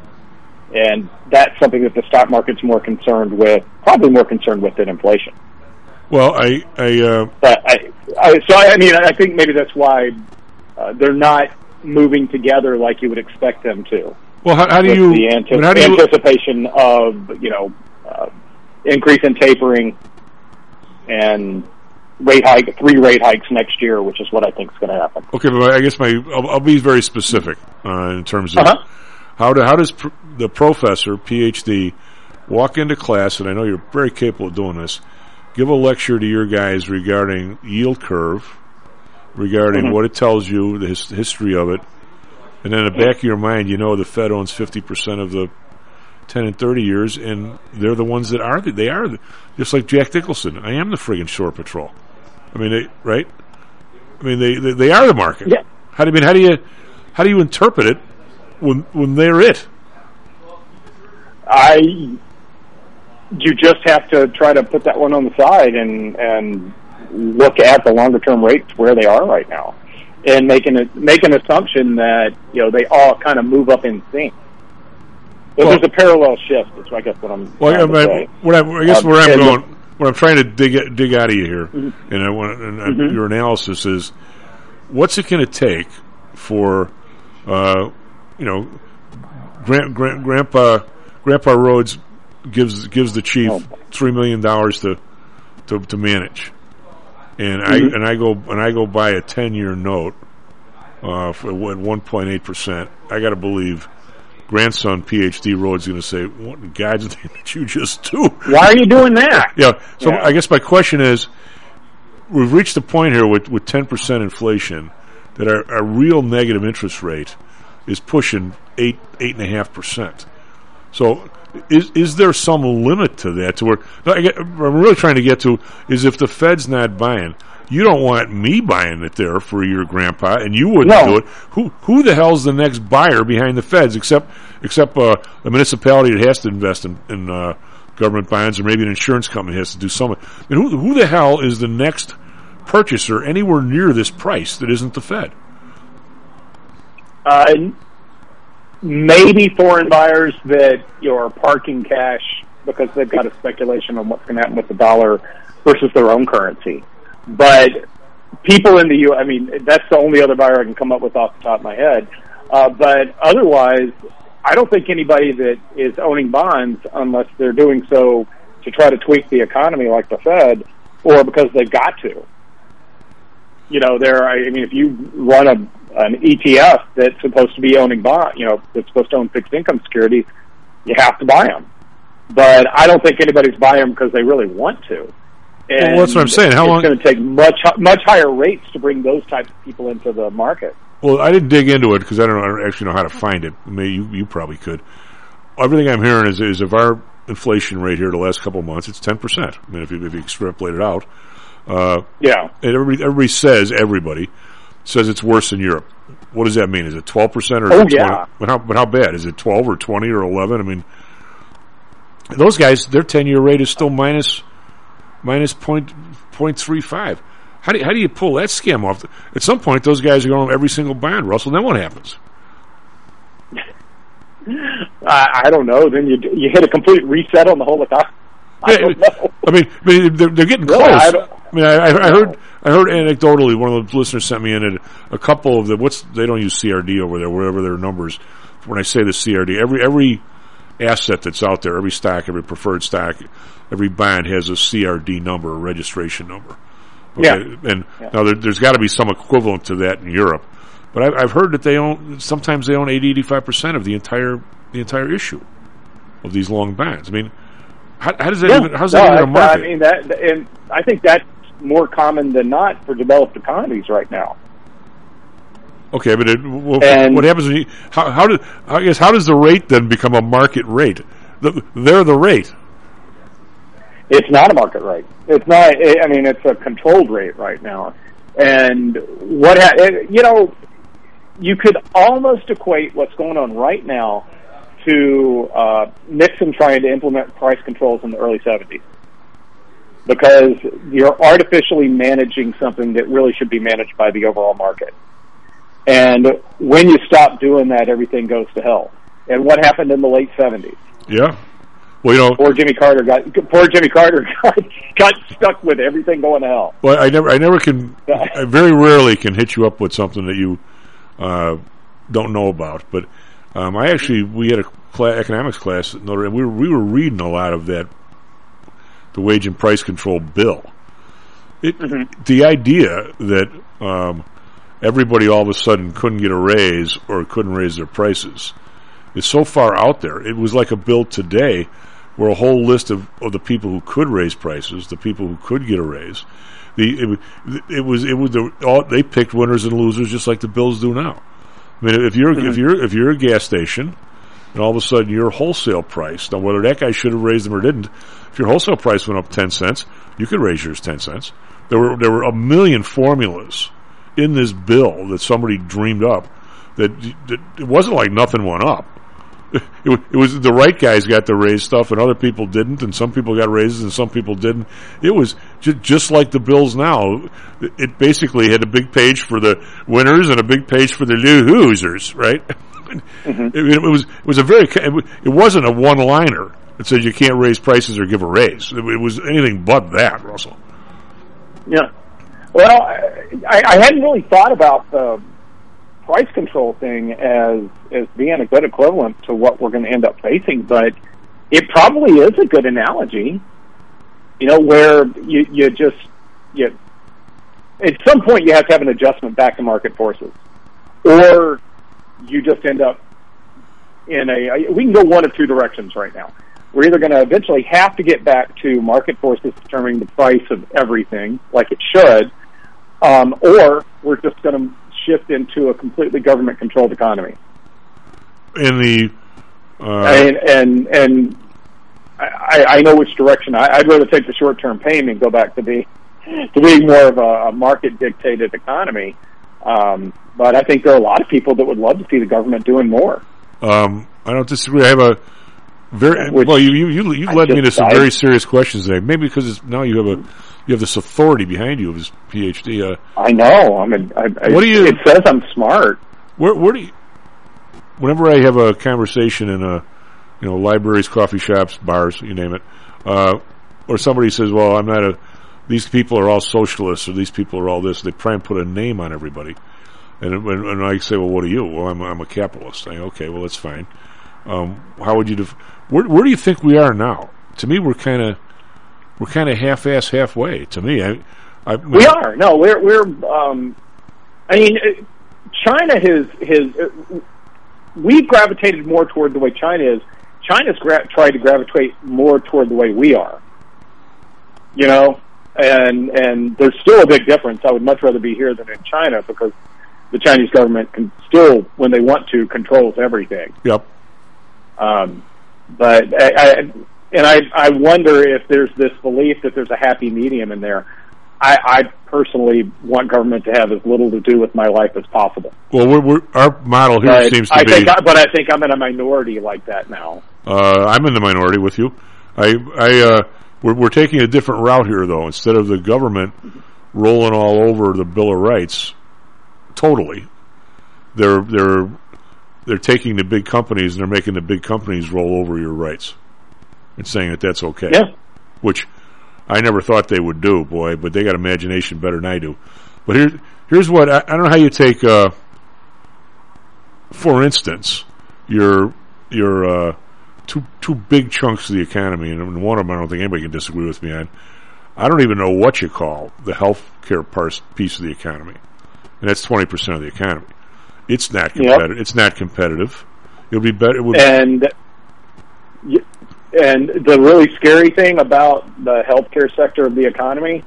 and that's something that the stock market's more concerned with, probably more concerned with than inflation. Well, I, I, uh, But I, I so I mean, I think maybe that's why uh, they're not moving together like you would expect them to. well, how, how do you? the ante- but how do you? anticipation of you know uh, increase in tapering and rate hike, three rate hikes next year, which is what I think is going to happen. Okay, but I guess my I'll, I'll be very specific uh, in terms of Uh-huh. how do, how does pr- the professor PhD walk into class, and I know you're very capable of doing this. Give a lecture to your guys regarding yield curve, regarding Mhm. what it tells you, the his, history of it, and then in the back of your mind, you know the Fed owns fifty percent of the ten and thirty years, and they're the ones that are the, they are the, just like Jack Nicholson. I am the friggin' shore patrol. I mean, they right. I mean, they they, they are the market. Yeah. How do you I mean? How do you how do you interpret it when when they're it? I you just have to try to put that one on the side and and look at the longer term rates where they are right now, and make an make an assumption that you know they all kind of move up in sync. So Well- there's a parallel shift. Is I guess what I'm. Well, I, trying to mean, what I, I guess Um, where I'm going, what I'm trying to dig dig out of you here, Mm-hmm. and I want and uh, Mhm. your analysis is, what's it going to take for, uh, you know, Grand, Grand, Grandpa Grandpa Rhodes gives gives the chief Oh. three million dollars to, to to manage, and I Mhm. and I go and I go buy a ten year note, uh, for one point eight percent. I got to believe. Grandson PhD Rhodes is going to say, "What in God's name did you just do?" Why are you doing that? Yeah. So Yeah. I guess my question is, we've reached the point here with with ten percent inflation that our, our real negative interest rate is pushing eight eight and a half percent. So is is there some limit to that? To where no, I get, I'm really trying to get to is if the Fed's not buying. You don't want me buying it there for your grandpa, and you wouldn't No. do it. Who who the hell's the next buyer behind the Feds, except except uh, a municipality that has to invest in, in uh, government bonds, or maybe an insurance company has to do something. I mean, who who the hell is the next purchaser anywhere near this price that isn't the Fed? Uh, maybe foreign buyers that you know, are parking cash because they've got a speculation on what's going to happen with the dollar versus their own currency. But people in the U. I mean, that's the only other buyer I can come up with off the top of my head. Uh, but otherwise, I don't think anybody that is owning bonds, unless they're doing so to try to tweak the economy like the Fed, or because they've got to. You know, there. I mean, if you run a an ETF that's supposed to be owning bond, you know, that's supposed to own fixed income securities, you have to buy them. But I don't think anybody's buying them because they really want to. And Well, that's what I'm saying. How long it's long- going to take much much higher rates to bring those types of people into the market. Well, I didn't dig into it because I don't I don't actually know how to find it. Maybe you, you probably could. Everything I'm hearing is, is if our inflation rate here the last couple of months, it's 10%. I mean, if you, if you extrapolate it out. Uh, Yeah. and everybody, everybody says, everybody says it's worse than Europe. What does that mean? Is it 12% or is Oh, 20? yeah. But how, but how bad? Is it 12 or 20 or 11? I mean, those guys, their 10 year rate is still minus, minus point, point three five. How do, you, how do you pull that scam off? At some point, those guys are going to every single bond, Russell. Then what happens? I, I don't know. Then you you hit a complete reset on the whole economy. I. I mean, I mean they're, they're getting Really, close. I I, mean, I I heard I heard anecdotally one of the listeners sent me in a, a couple of the what's they don't use CRD over there, whatever their numbers. When I say the CRD, every every asset that's out there, every stock, every preferred stock, every bond has a CRD number, a registration number. Yeah. and Yeah. now there, there's got to be some equivalent to that in Europe. But I've, I've heard that they own sometimes they own 80, 85 percent of the entire the entire issue of these long bonds. I mean, how, how does that Yeah. even how's No, that even a I- market? I mean that, and I think that's more common than not for developed economies right now. Okay, but it, well, what happens when you how how do I guess how does the rate then become a market rate? The, they're the rate. It's not a market rate. It's not. I mean, it's a controlled rate right now. And what ha- you know, you could almost equate what's going on right now to uh, Nixon trying to implement price controls in the early '70s, because you're artificially managing something that really should be managed by the overall market. And when you stop doing that, everything goes to hell. And what happened in the late '70s? Yeah. Well, you know, poor Jimmy Carter got poor Jimmy Carter got, got stuck with everything going to hell. Well, I never, I never can, I very rarely can hit you up with something that you uh, don't know about. But um, I actually, we had a cla economics class at Notre Dame. We were, we were reading a lot of that, the wage and price control bill. It, the idea that um, everybody all of a sudden couldn't get a raise or couldn't raise their prices is so far out there. It was like a bill today where a whole list of, of the people who could raise prices, the people who could get a raise, the it, it was it was the all, they picked winners and losers just like the bills do now. I mean, if you're if you're if you're a gas station, and all of a sudden your wholesale price now whether that guy should have raised them or didn't, if your wholesale price went up ten cents, you could raise yours ten cents. There were there were a million formulas in this bill that somebody dreamed up that, that it wasn't like nothing went up. It, it was the right guys got to raise stuff and other people didn't and some people got raises and some people didn't. It was ju- just like the bills now. It, basically had a big page for the winners and a big page for the new losers right Mm-hmm. it, it was it was a very it wasn't a one liner that says you can't raise prices or give a raise it, it was anything but that russell Yeah. Well, I, I hadn't really thought about the price control thing as as being a good equivalent to what we're going to end up facing, but it probably is a good analogy. You know, where you you just you at some point you have to have an adjustment back to market forces, or you just end up in a. We can go one of two directions right now. We're either going to eventually have to get back to market forces determining the price of everything, like it should, um, or we're just going to shift into a completely government-controlled economy. in the uh, and and and I, I know which direction. I, I'd rather take the short-term pain and go back to be to being more of a, a market-dictated economy. Um, but I think there are a lot of people that would love to see the government doing more. Um, I don't disagree. I have a very Which well. You you you, you led me to some I- very serious questions today. Maybe because it's, now you have a you have this authority behind you of this PhD. Uh, I know. I mean, I, I, What do you- It says I'm smart. where where do you? Whenever I have a conversation in a you know libraries, coffee shops, bars, you name it, uh, or somebody says, "Well, I'm not a." These people are all socialists, or these people are all this. They try and put a name on everybody, and when and I say, "Well, what are you?" Well, I'm I'm a capitalist. I, okay, well, that's fine. Um, how would you? Def- where where do you think we are now? To me, we're kind of we're kind of half-ass, halfway. To me, I, I We are no, we're we're. Um, I mean, uh, China has has. Uh, we've gravitated more toward the way China is. China's gra- tried to gravitate more toward the way we are. You know, and and there's still a big difference. I would much rather be here than in China because the Chinese government can still, when they want to, controls everything. Yep. Um, but I, I and I I wonder if there's this belief that there's a happy medium in there. I, I personally want government to have as little to do with my life as possible. Well, we're, we're, our model here But seems to I be. think, I, but I think I'm in a minority like that now. Uh, I'm in the minority with you. I, I, uh, we're, we're taking a different route here, though. Instead of the government rolling all over the Bill of Rights, totally, they're they're they're taking the big companies and they're making the big companies roll over your rights and saying that that's okay. Yeah. which I never thought they would do, boy. But they got imagination better than I do. But here, here's what I, I don't know how you take. Uh, for instance, your your uh, two two big chunks of the economy, and one of them I don't think anybody can disagree with me on. I don't even know what you call the healthcare part, piece of the economy, and that's twenty percent of the economy. It's not Yep. competitive. It's not competitive. It'll be better. It would, and y- and the really scary thing about the healthcare sector of the economy,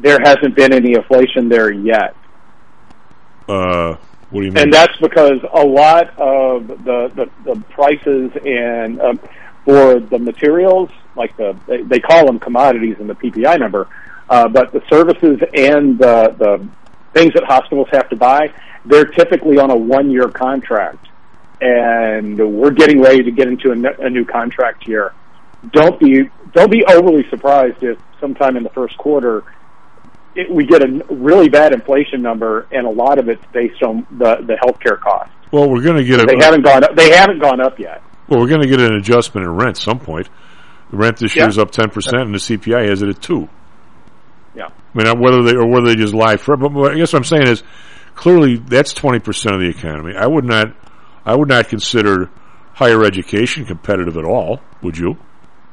there hasn't been any inflation there yet, uh, what do you mean? and that's because a lot of the the, the prices and um, for the materials, like the they, they call them commodities in the PPI number, uh, but the services and the the things that hospitals have to buy, they're typically on a one year contract and we're getting ready to get into a, a new contract year. Don't be don't be overly surprised if sometime in the first quarter it, we get a really bad inflation number, and a lot of it's based on the the healthcare costs. well, we're going to get a. They haven't gone up. They haven't gone up yet. Well, we're going to get an adjustment in rent at some point. The rent this Yeah. year is up ten percent, and the CPI has it at two. Yeah. I mean, whether they or whether they just lie for. But I guess what I'm saying is, clearly that's twenty percent of the economy. I would not, I would not consider higher education competitive at all. Would you?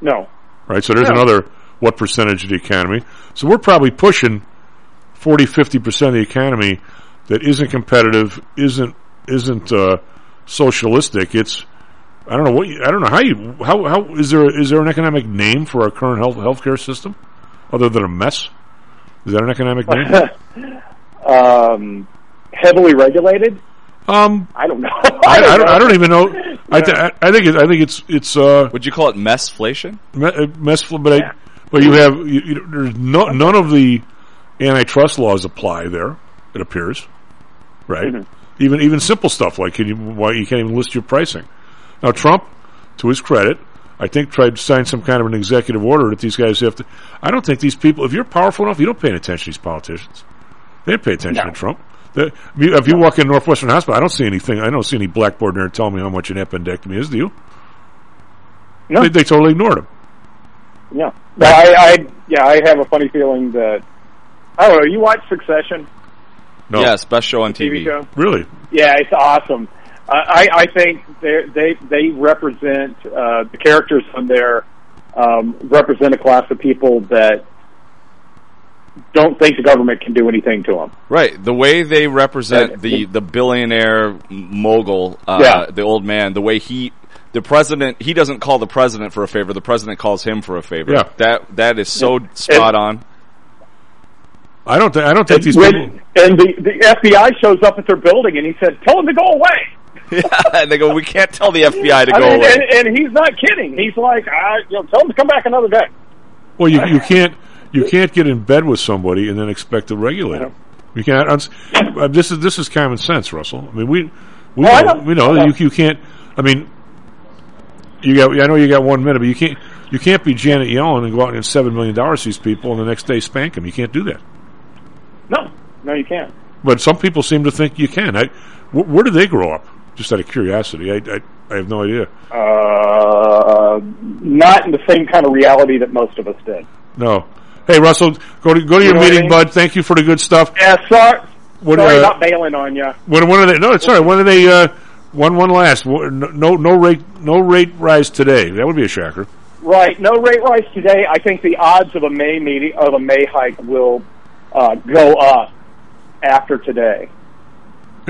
No. Right. So there's No. another what percentage of the economy? So we're probably pushing 40, 50 percent of the economy that isn't competitive, isn't isn't uh, socialistic. It's I don't know what you, I don't know how you how how is there is there an economic name for our current health healthcare system other than a mess? Is that an economic name? um, heavily regulated. Um, I don't know. I, I, don't, I don't even know. I, th- I I think it, I think it's it's uh Would you call it messflation? me- uh, mess, but I, but you have you, you, there's no none of the antitrust laws apply there. It appears, right? Even even simple stuff like can you why you can't even list your pricing. Now Trump, to his credit, I think tried to sign some kind of an executive order that these guys have to. I don't think these people. If you're powerful enough, you don't pay attention to these politicians. They don't pay attention to Trump. The, if you- if walk in Northwestern Hospital, I don't see anything. I don't see any blackboard in there telling me how much an appendectomy is. Do you? No. They, they totally ignored him. Yeah. No, I, I yeah, I have a funny feeling that I don't know. You watch Succession? No. Yes, best show on TV TV. show? Really? Yeah, it's awesome. I I think they they they represent uh, the characters on there um, represent a class of people that don't think the government can do anything to them. Right. The way they represent the, the billionaire mogul, uh, Yeah. the old man, the way he, the president, he doesn't call the president for a favor. The president calls him for a favor. Yeah. That that is so spot on. I don't. Th- I don't think these When- people. and the the FBI shows up at their building and he said, "Tell them to go away." Yeah, and they go, we can't tell the FBI to I go mean, away. and, and he's not kidding. He's like, I, you know, tell them to come back another day. Well, you you can't you can't get in bed with somebody and then expect to regulate them. You can't. uns- uh, This is this is common sense, Russell. I mean, we we Oh, know, know. we know that you you can't. I mean, you got. I know you got one minute, but you can't you can't be Janet Yellen and go out and get seven million dollars these people and the next day spank them. You can't do that. No, no, you can't. But some people seem to think you can. I, wh- where do they grow up? Just out of curiosity, I, I I have no idea. Uh, not in the same kind of reality that most of us did. No. Hey, Russell, go to go to your You I meeting, mean? bud. Thank you for the good stuff. Yeah, sorry, What, sorry uh, about bailing on you. When when are they? No, it's all right. When are they? Uh, one one last. No no rate no rate rise today. That would be a shocker. Right, no rate rise today. I think the odds of a May meeting of a May hike will uh, go up after today.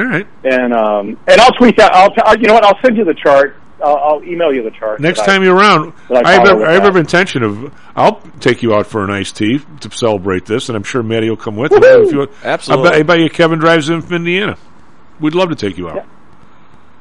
All right. And um, and I'll tweet that. I'll t- you know what? I'll send you the chart. I'll, I'll email you the chart. Next time I- you're around, that I have, follow every, I have every intention of. I'll take you out for an iced tea to celebrate this, and I'm sure Maddie will come with. Woohoo! If you, Absolutely. I bet, I bet you Kevin drives in from Indiana. We'd love to take you out.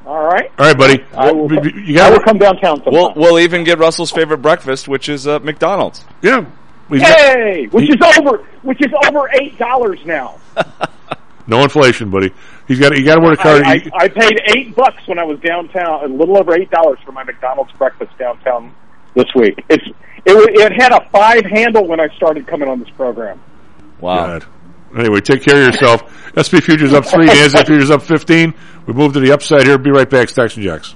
All right. All right, buddy. I will, You I will come downtown sometime. We'll we'll even get Russell's favorite breakfast, which is uh, McDonald's. Yeah. We've got- Hey, which He- is over, which is over eight dollars now. no inflation, buddy. He's got. You got to wear a card. I, I, I paid eight bucks when I was downtown, a little over eight dollars for my McDonald's breakfast downtown this week. It's it, wa- it had a five handle when I started coming on this program. Wow. God. Anyway, take care of yourself. SP Futures up three, NASDAQ Futures up 15. We move to the upside here. Be right back, Stocks and Jocks.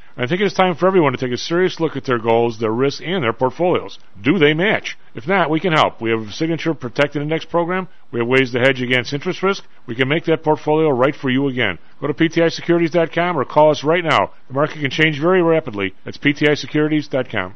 I think it's time for everyone to take a serious look at their goals, their risks, and their portfolios. Do they match? If not, we can help. We have a signature protected index program. We have ways to hedge against interest risk. We can make that portfolio right for you again. Go to PTIsecurities.com or call us right now. The market can change very rapidly. That's PTIsecurities.com.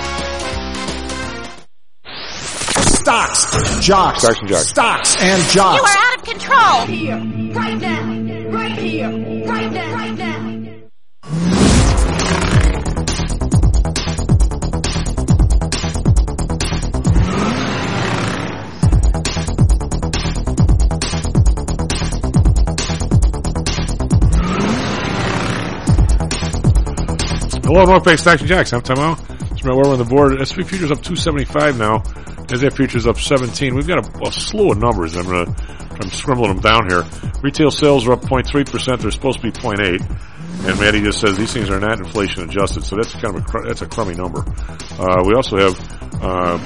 Stocks, jocks, Stocks and jocks. stocks and jocks. You are out of control. Here, right now, right here, right now, right now. Hello, North Bay Stocks and Jocks. I'm Tom Howell. It's Matt Weber on the board. SP futures up 275 now. NASDAQ futures up 17. We've got a, a slew of numbers. I'm gonna, I'm scribbling them down here. Retail sales are up 0.3%. They're supposed to be 0.8. And Maddie just says these things are not inflation adjusted, so that's kind of a that's a crummy number. Uh, we also have uh,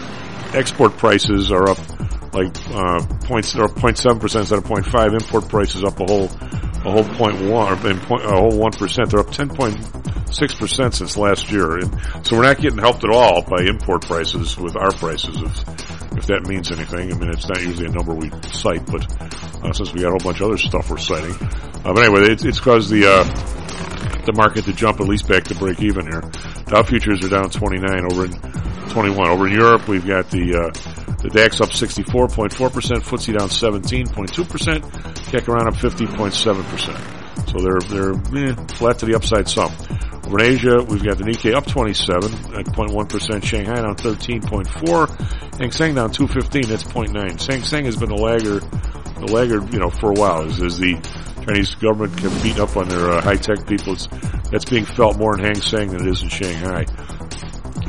export prices are up like uh, points they're 0.7 percent instead of 0.5. Import prices up a whole a whole point one or a whole one percent. They're up 10.6 percent since last year, and so we're not getting helped at all by import prices with our prices. If if that means anything, I mean it's not usually a number we cite, but uh, since we got a whole bunch of other stuff we're citing, uh, but anyway, it's, it's caused the uh, the market to jump at least back to break even here. Dow futures are down 29 over in 21 over in Europe. We've got the uh, the DAX up 64.4 percent, FTSE down 17.2 percent, CAC around up 50.7 percent. So they're they're eh, flat to the upside some. Over in Asia, we've got the Nikkei up 27 at 0.1 percent, Shanghai down 13.4, Hang Seng down 215. That's 0.9. Hang Seng has been the laggard, the laggard, you know, for a while. As, as the Chinese government can beat up on their uh, high tech people, that's being felt more in Hang Seng than it is in Shanghai.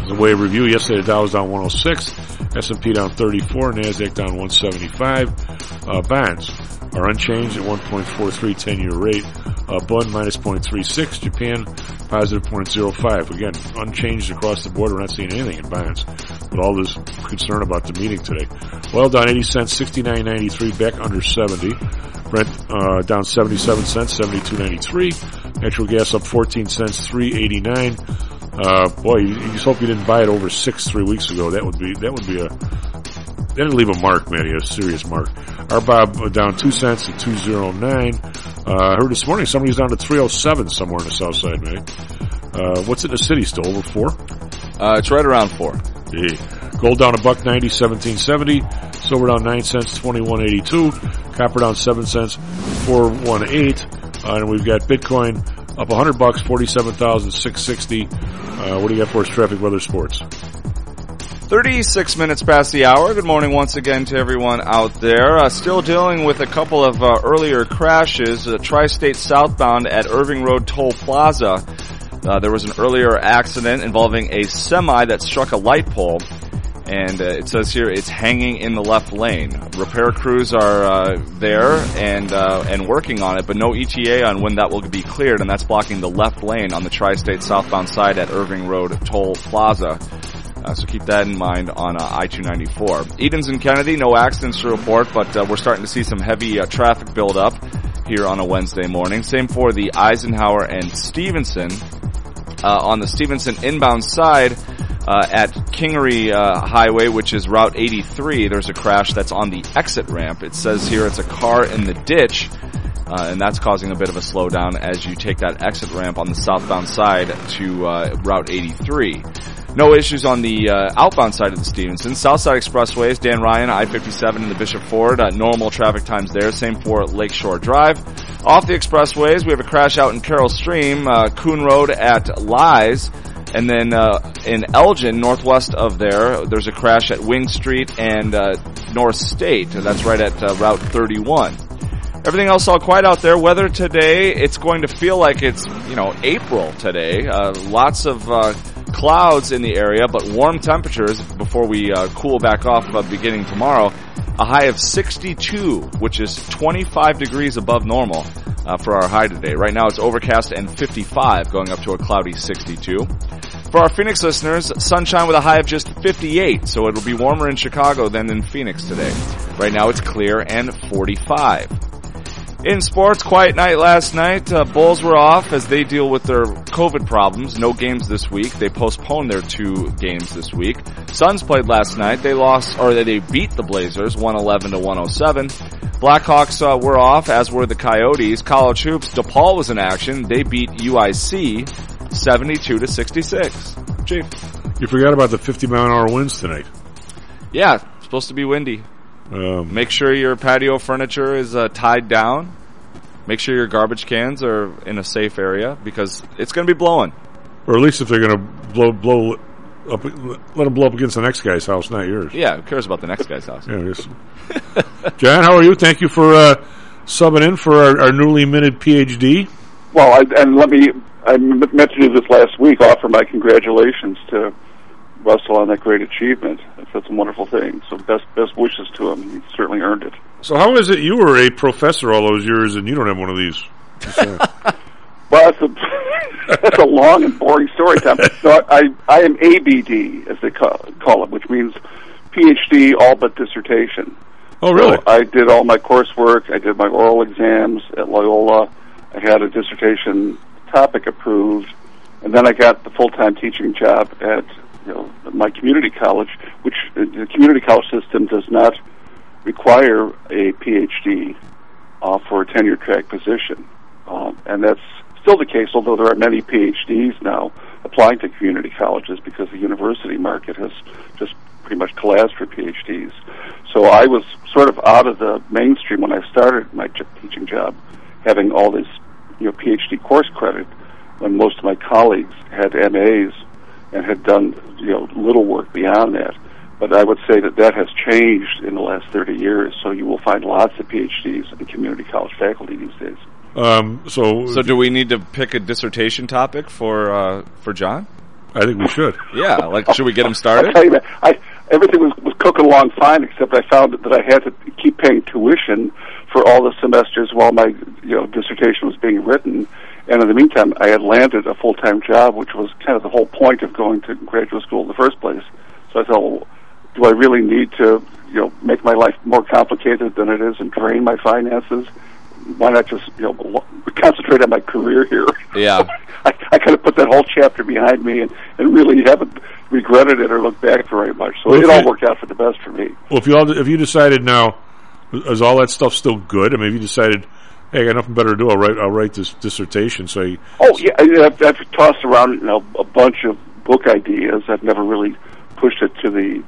As a way of review, yesterday the Dow was down 106, S&P down 34, NASDAQ down 175. Uh, bonds are unchanged at 1.43 10-year rate. Uh, Bund minus 0.36, Japan positive 0.05. Again, unchanged across the board. We're not seeing anything in bonds, but all this concern about the meeting today. Oil down 80 cents, 69.93, back under 70. Brent uh, down 77 cents, 72.93. Natural gas up 14 cents, 3.89. Uh, boy, you, you just hope you didn't buy it over six three weeks ago. That would be that would be a that'd leave a mark, Matty, a serious mark. RBOB uh, down two cents to two zero nine. Uh, I heard this morning somebody's down to three oh seven somewhere in the south side, Matty. Uh, what's it in the city still? Over four? Uh, it's right around four. Yeah. Gold down a buck ninety, seventeen seventy. Silver down nine cents, twenty one eighty two. Copper down seven cents, four one eight. Uh, and we've got Bitcoin up 100 bucks, 47,660. Uh, what do you got for us, traffic, weather, sports? 36 minutes past the hour. Good morning once again to everyone out there. Uh, still dealing with a couple of uh, earlier crashes. Uh, Tri-State southbound at Irving Road Toll Plaza. Uh, there was an earlier accident involving a semi that struck a light pole. And uh, it says here it's hanging in the left lane. Repair crews are uh, there and and working on it, but no ETA on when that will be cleared, and that's blocking the left lane on the Tri-State southbound side at Irving Road Toll Plaza. Uh, so keep that in mind on uh, I-294. Edens and Kennedy, no accidents to report, but uh, we're starting to see some heavy traffic build up here on a Wednesday morning. Same for the Eisenhower and Stevenson. on the Stevenson inbound side, uh, at Kingery uh, Highway, which is Route 83, there's a crash that's on the exit ramp. It says here it's a car in the ditch, uh, and that's causing a bit of a slowdown as you take that exit ramp on the southbound side to Route 83. No issues on the uh, outbound side of the Stevenson. Southside Expressways, Dan Ryan, I-57 and the Bishop Ford, uh, normal traffic times there. Same for Lakeshore Drive. Off the expressways, we have a crash out in Carol Stream, uh, Kuhn Road at Lies. And then uh, in Elgin, northwest of there, there's a crash at Wing Street and uh, North State. That's right at uh, Route 31. Everything else all quiet out there. Weather today, it's going to feel like it's, you know, April today. Uh, lots of uh, clouds in the area, but warm temperatures before we uh, cool back off beginning tomorrow. A high of 62, which is 25 degrees above normal uh, for our high today. Right now it's overcast and 55, going up to a cloudy 62. For our Phoenix listeners, sunshine with a high of just 58, so it'll be warmer in Chicago than in Phoenix today. Right now it's clear and 45. In sports, quiet night last night. Uh, Bulls were off as they deal with their COVID problems. No games this week. They postponed their two games this week. Suns played last night. They lost, or they beat the Blazers, 111 to 107. Blackhawks uh, were off, as were the Coyotes. College hoops, DePaul was in action. They beat UIC 72 to 66. Chief. You forgot about the 50 mile an hour winds tonight. Yeah, supposed to be windy. Um, Make sure your patio furniture is uh, tied down. Make sure your garbage cans are in a safe area because it's going to be blowing. Or at least if they're going to blow blow up, let them blow up against the next guy's house, not yours. Yeah, who cares about the next guy's house? Yeah, just. John, how are you? Thank you for uh, subbing in for our, our newly minted PhD. Well, I, and let me, I mentioned you this last week, offer my congratulations to Russell on that great achievement. That's a wonderful thing. So best best wishes to him. He certainly earned it. So how is it you were a professor all those years and you don't have one of these? well, that's a that's a long and boring story, Tom. So I I am ABD as they call, call it, which means PhD all but dissertation. Oh, really? So I did all my coursework. I did my oral exams at Loyola. I had a dissertation topic approved, and then I got the full time teaching job at you know my community college, which the community college system does not require a PhD uh, for a tenure track position, um, and that's still the case. Although there are many PhDs now applying to community colleges because the university market has just pretty much collapsed for PhDs. So I was sort of out of the mainstream when I started my teaching job, having all this you know PhD course credit, when most of my colleagues had MAs and had done you know little work beyond that. But I would say that that has changed in the last 30 years. So you will find lots of PhDs in community college faculty these days. Um, so, so do we need to pick a dissertation topic for uh, for John? I think we should. yeah, like should we get him started? I tell I everything was, was cooking along fine, except I found that I had to keep paying tuition for all the semesters while my you know dissertation was being written. And in the meantime, I had landed a full time job, which was kind of the whole point of going to graduate school in the first place. So I thought, well, do I really need to you know make my life more complicated than it is and drain my finances? Why not just you know lo- concentrate on my career here? Yeah. I, I kind of put that whole chapter behind me and, and really haven't regretted it or looked back very much. So Well, it all you- worked out for the best for me. Well, if you all, if you decided now, is all that stuff still good? I mean, if you decided, hey, I got nothing better to do, I'll write, I'll write this dissertation. So, you, Oh yeah, I- I've, I've tossed around you know a bunch of book ideas. I've never really pushed it to the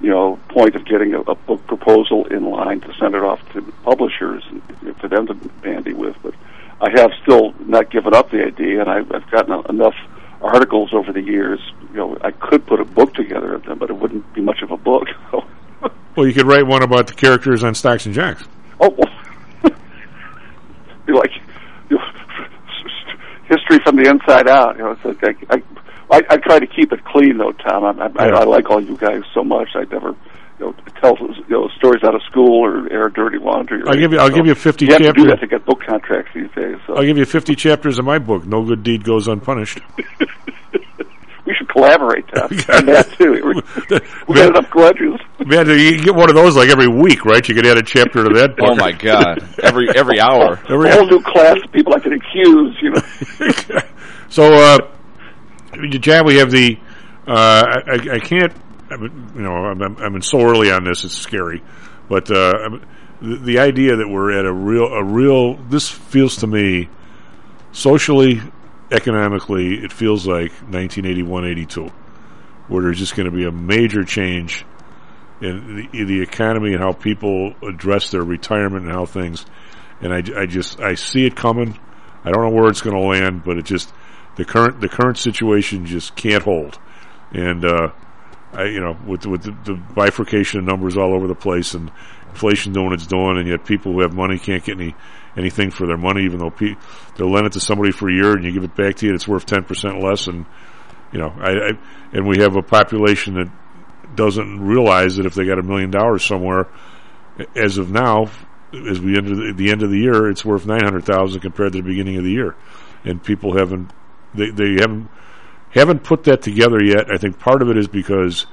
you know point of getting a, a book proposal in line to send it off to publishers and for them to bandy with. But I have still not given up the idea, and I've, I've gotten enough articles over the years. You know, I could put a book together of them, but it wouldn't be much of a book. well, you could write one about the characters on Stocks and Jocks. Oh, well, be like you know, history from the inside out. You know, it's like I, I, I, I try to keep it clean though, Tom. I, I, Yeah. I, I like all you guys so much. I never, you know, tell you know stories out of school or air dirty laundry. Or I'll give you- I'll anything. give you 50 You have to do that to get book contracts these days. So I'll give you 50 chapters of my book, No Good Deed Goes Unpunished. we should collaborate, Tom, on that too. We, we got enough grudges. Man, you get one of those like every week, right? You could add a chapter to that book. Oh my god! Every every hour. Every a whole new class of people I can accuse. You know. So, uh, Chad, we have the. Uh, I, I can't. I mean, you know, I'm, I'm, I'm so early on this; it's scary. But uh, the, the idea that we're at a real, a real. This feels to me, socially, economically, it feels like 1981, 82, where there's just going to be a major change in the, in the economy and how people address their retirement and how things. And I, I just I see it coming. I don't know where it's going to land, but it just the current the current situation just can't hold. And uh, I you know with with the, the bifurcation of numbers all over the place and inflation doing what its doing, and yet people who have money can't get any anything for their money, even though pe- they'll lend it to somebody for a year and you give it back to you, it's worth ten percent less. And you know, I, I and we have a population that doesn't realize that if they got a million dollars somewhere, as of now, as we enter the, the end of the year, it's worth nine hundred thousand compared to the beginning of the year, and people haven't they they haven't haven't put that together yet. I think part of it is because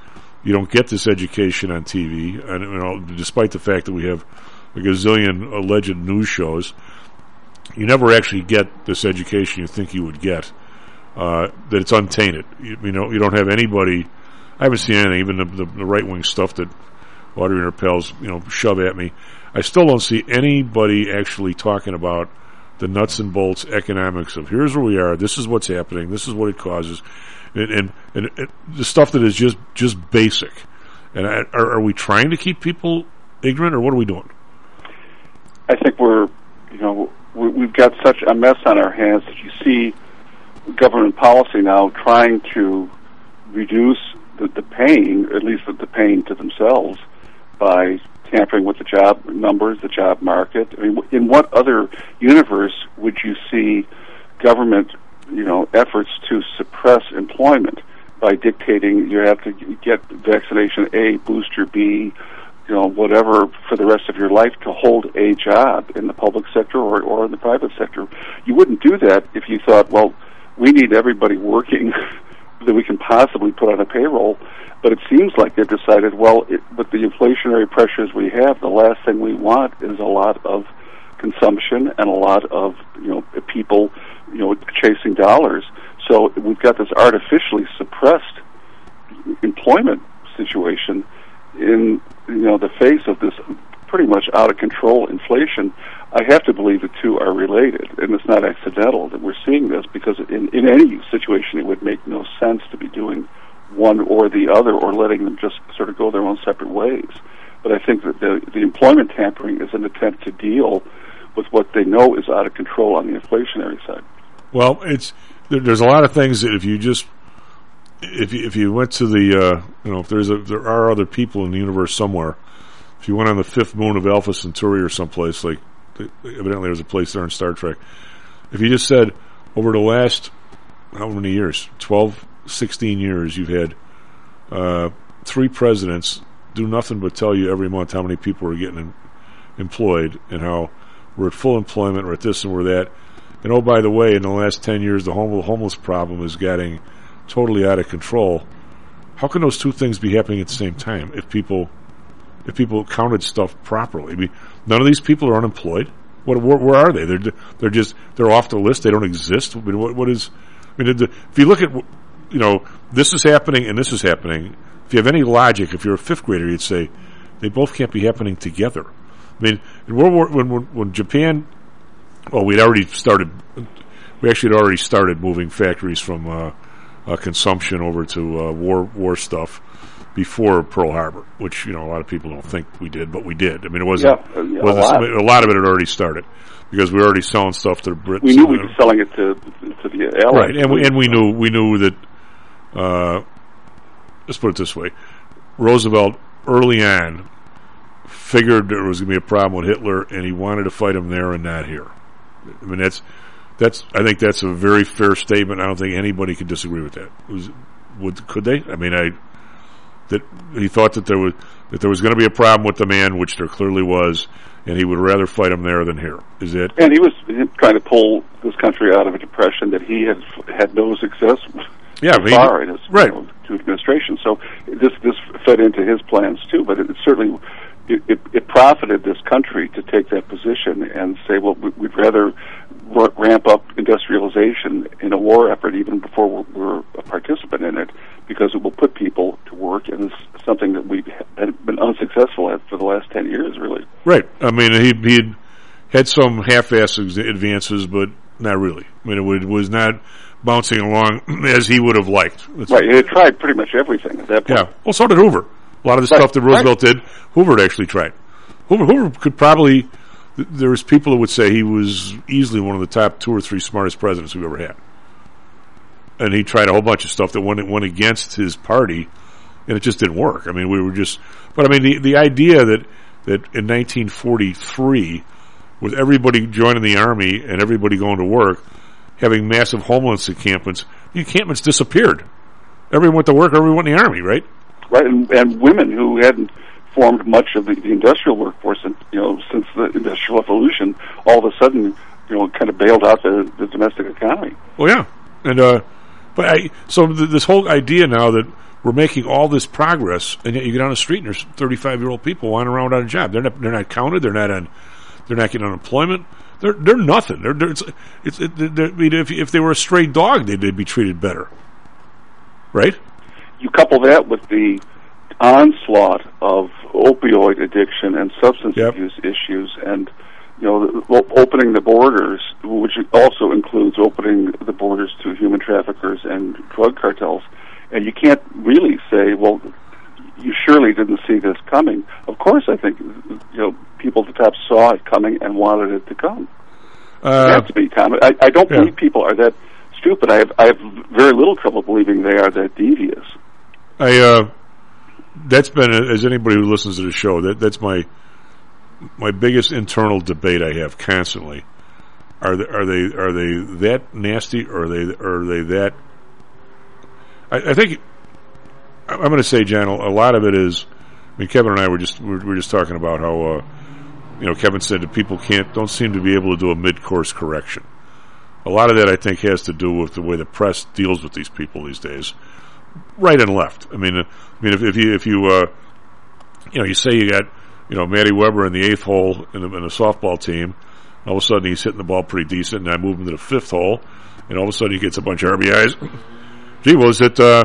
you don't get this education on TV, and you know, despite the fact that we have a gazillion alleged news shows, you never actually get this education you think you would get. Uh, that it's untainted. You, you know, you don't have anybody. I haven't seen anything, even the, the, the right wing stuff that Audrey and her pals, you know, shove at me. I still don't see anybody actually talking about the nuts and bolts economics of here's where we are, this is what's happening, this is what it causes, and and, and, and the stuff that is just just basic. And I, are, are we trying to keep people ignorant, or what are we doing? I think we're, you know, we, we've got such a mess on our hands that you see government policy now trying to reduce the, the pain, at least the, the pain to themselves, by tampering with the job numbers, the job market. I mean, in what other universe would you see government, you know, efforts to suppress employment by dictating you have to get vaccination A, booster B, you know, whatever for the rest of your life to hold a job in the public sector or, or in the private sector. You wouldn't do that if you thought, well, we need everybody working that we can possibly put on a payroll. But it seems like they've decided, well, it, with the inflationary pressures we have, the last thing we want is a lot of consumption and a lot of you know people you know chasing dollars. So we've got this artificially suppressed employment situation in you know the face of this pretty much out of control inflation. I have to believe the two are related, and it's not accidental that we're seeing this because in in any situation it would make no sense to be doing one or the other or letting them just sort of go their own separate ways. But I think that the the employment tampering is an attempt to deal with what they know is out of control on the inflationary side. Well, it's there, there's a lot of things that if you just if you, if you went to the uh, you know if there's a there are other people in the universe somewhere, if you went on the fifth moon of Alpha Centauri or someplace like evidently there's a place there in Star Trek. If you just said over the last how many years 12, 16 years you've had uh, three presidents do nothing but tell you every month how many people are getting employed and how we're at full employment, we're at this and we're that. And oh, by the way, in the last 10 years, the home- homeless problem is getting totally out of control. How can those two things be happening at the same time if people if people counted stuff properly? I mean, none of these people are unemployed. What, where, where are they? They're they're just they're off the list. They don't exist. I mean, what, what is? I mean, if you look at you know this is happening and this is happening. If you have any logic, if you're a fifth grader, you'd say they both can't be happening together. I mean, in World War when when, when Japan, well, we'd already started. We actually had already started moving factories from uh, uh, consumption over to uh, war war stuff before Pearl Harbor, which you know a lot of people don't think we did, but we did. I mean, it wasn't. Yeah, a wasn't lot. a lot of it had already started because we were already selling stuff to the Brits. We knew we were selling it to to the Allies. right, and we and we knew we knew that. Uh, let's put it this way: Roosevelt early on figured there was going to be a problem with Hitler, and he wanted to fight him there and not here. I mean, that's that's. I think that's a very fair statement. I don't think anybody could disagree with that. Was, would could they? I mean, I that he thought that there was that there was going to be a problem with the man, which there clearly was, and he would rather fight him there than here. Is it? And he was trying to pull this country out of a depression that he had had no success Yeah, so far in his right. you know, two administration. So this this fed into his plans too. But it, certainly it, it, it profited this country to take that position and say, well, we- we'd rather ra- ramp up industrialization in a war effort even before we're, we're a participant in it because it will put people to work and it's something that we've had been unsuccessful at for the last 10 years really Right. I mean, he he had some half-assed advances, but not really. I mean, it was not bouncing along as he would have liked. That's- right it tried pretty much everything at that point Yeah. Well, so did Hoover. A lot of the Right. stuff that Roosevelt did, Hoover actually tried. Hoover, Hoover could probably. th- There was people that would say he was easily one of the top two or three smartest presidents we've ever had. And he tried a whole bunch of stuff that went went against his party, and it just didn't work. I mean, we were just. But I mean, the the idea that that in 1943, with everybody joining the army and everybody going to work, having massive homeless encampments, the encampments disappeared. Everyone went to work. Everyone went in the army, right? Right? And, and women who hadn't formed much of the, the industrial workforce, you know, since the industrial revolution, all of a sudden, you know, kind of bailed out the, the domestic economy. Well, yeah, and uh, but I so th- this whole idea now that we're making all this progress, and yet you get on the street and there's 35 year old people wandering around without a job. They're not they're not counted. They're not on. They're not getting unemployment. They're they're nothing. They're, they're it's it's it, they're, I mean, if if they were a stray dog, they'd, they'd be treated better, right? You couple that with the onslaught of opioid addiction and substance abuse issues, and you know, the, opening the borders, which also includes opening the borders to human traffickers and drug cartels, and you can't really say, well, you surely didn't see this coming. Of course, I think you know people at the top saw it coming and wanted it to come. Uh, it has to be common. I, I don't yeah. believe people are that stupid. I have I have very little trouble believing they are that devious. I uh, that's been as anybody who listens to the show that that's my my biggest internal debate I have constantly. Are they are they are they that nasty or are they are they that? I, I think I'm going to say, John. A lot of it is. I mean, Kevin and I were just we were just talking about how uh, you know Kevin said that people can't don't seem to be able to do a mid course correction. A lot of that I think has to do with the way the press deals with these people these days right and left. I mean, I mean, if, if you if you uh, you know you say you got you know Matty Weber in the eighth hole in the, in a softball team, all of a sudden he's hitting the ball pretty decent, and I move him to the fifth hole, and all of a sudden he gets a bunch of RBIs. Gee, was it? Uh,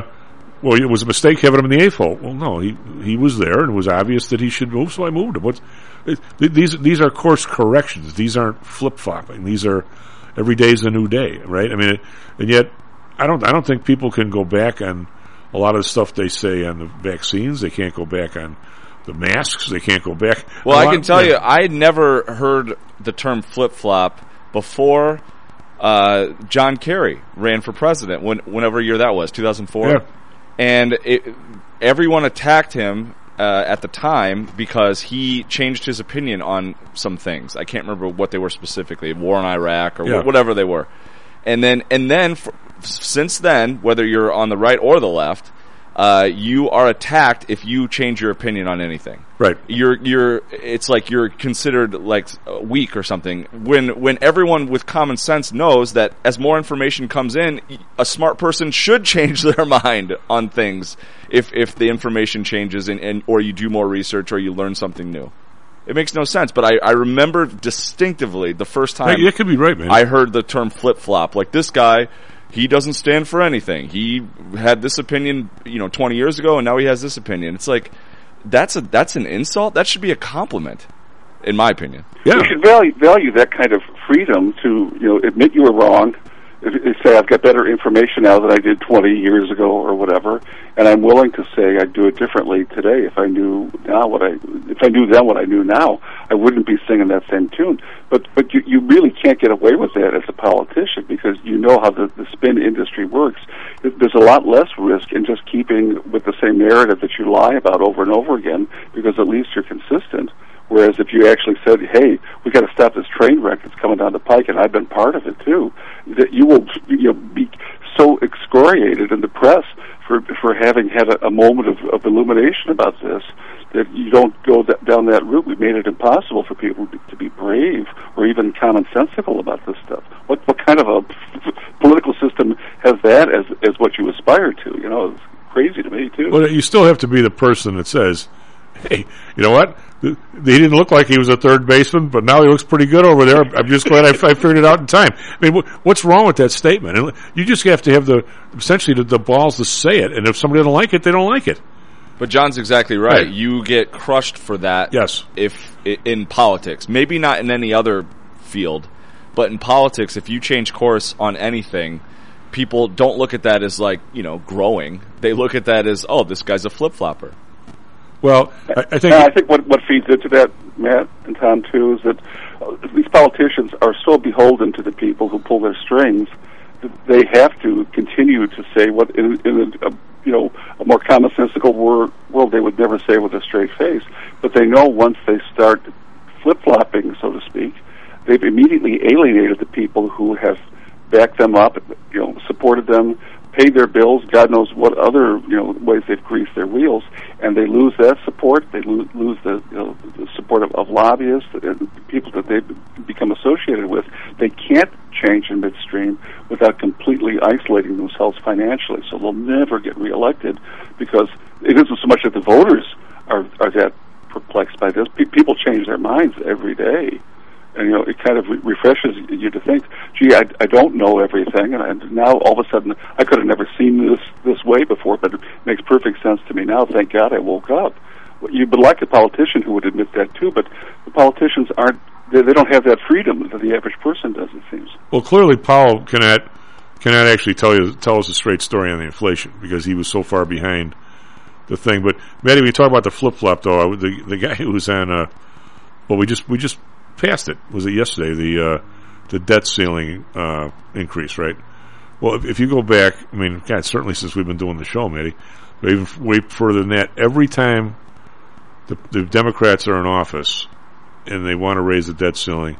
well, it was a mistake having him in the eighth hole. Well, no, he he was there, and it was obvious that he should move, so I moved him. What's these these are course corrections. These aren't flip flopping. These are every day's a new day, right? I mean, and yet I don't I don't think people can go back on a lot of the stuff they say on the vaccines. They can't go back on the masks. They can't go back. Well, I can tell you, I had never heard the term flip flop before. Uh, John Kerry ran for president. When, whenever year that was, two thousand four, Yeah. and it, everyone attacked him uh, at the time because he changed his opinion on some things. I can't remember what they were specifically, war in Iraq or Yeah. wh- whatever they were. And then, and then, f- since then, whether you're on the right or the left, uh, you are attacked if you change your opinion on anything. Right. You're you're it's like you're considered like weak or something. When when everyone with common sense knows that as more information comes in, a smart person should change their mind on things if if the information changes and, and or you do more research or you learn something new. It makes no sense, but I, I remember distinctively the first time That could be right, man. I heard the term flip flop. Like this guy, he doesn't stand for anything. He had this opinion, you know, 20 years ago, and now he has this opinion. It's like that's a that's an insult. That should be a compliment, in my opinion. Yeah. You should value value that kind of freedom to you know admit you were wrong. Say I've got better information now than I did 20 years ago or whatever, and I'm willing to say I'd do it differently today if I knew now what I if I knew then what I knew now, I wouldn't be singing that same tune. But but you you really can't get away with that as a politician because you know how the, the spin industry works. There's a lot less risk in just keeping with the same narrative that you lie about over and over again because at least you're consistent. Whereas if you actually said, "Hey, we got to stop this train wreck that's coming down the pike," and I've been part of it too, that you will you know, be so excoriated in the press for for having had a, a moment of, of illumination about this that you don't go th- down that route. We made it impossible for people to, to be brave or even commonsensical about this stuff. What what kind of a political system has that as as what you aspire to? You know, it's crazy to me too. Well, you still have to be the person that says, "Hey, you know what? He didn't look like he was a third baseman, but now he looks pretty good over there. I'm just glad I, I figured it out in time." I mean, what's wrong with that statement? And You just have to have the essentially the, the balls to say it, and if somebody doesn't like it, they don't like it. But John's exactly right. Right. You get crushed for that. Yes. If in politics, maybe not in any other field, but in politics, if you change course on anything, people don't look at that as like you know growing. They look at that as oh, this guy's a flip flopper. Well, I, I think I think what what feeds into that, Matt and Tom too, is that uh, these politicians are so beholden to the people who pull their strings that they have to continue to say what in, in a, a you know a more commonsensical wor- world they would never say with a straight face. But they know once they start flip flopping, so to speak, they've immediately alienated the people who have backed them up, you know, supported them, paid their bills. God knows what other you know ways they've greased their wheels, and they lose that support. They lo- lose the, you know, the support of, of lobbyists and people that they've become associated with. They can't change in midstream without completely isolating themselves financially. So they'll never get reelected because it isn't so much that the voters are are that perplexed by this. Pe- people change their minds every day and you know it kind of re- refreshes you to think, gee, I, I don't know everything, and, now all of a sudden I could have never seen this this way before, but it makes perfect sense to me now. Thank God I woke up. You would like a politician who would admit that too, but the politicians aren't. They, they don't have that freedom that the average person does. It seems. Well, clearly Powell cannot cannot actually tell you tell us a straight story on the inflation because he was so far behind the thing. But Matty, we talk about the flip flop though. The the guy who was on, uh, well, we just we just passed it. Was it yesterday? The uh, the debt ceiling uh, increase, right? Well, if, if you go back, I mean, God, certainly since we've been doing the show, Matty, but even way further than that, every time the, the Democrats are in office and they want to raise the debt ceiling,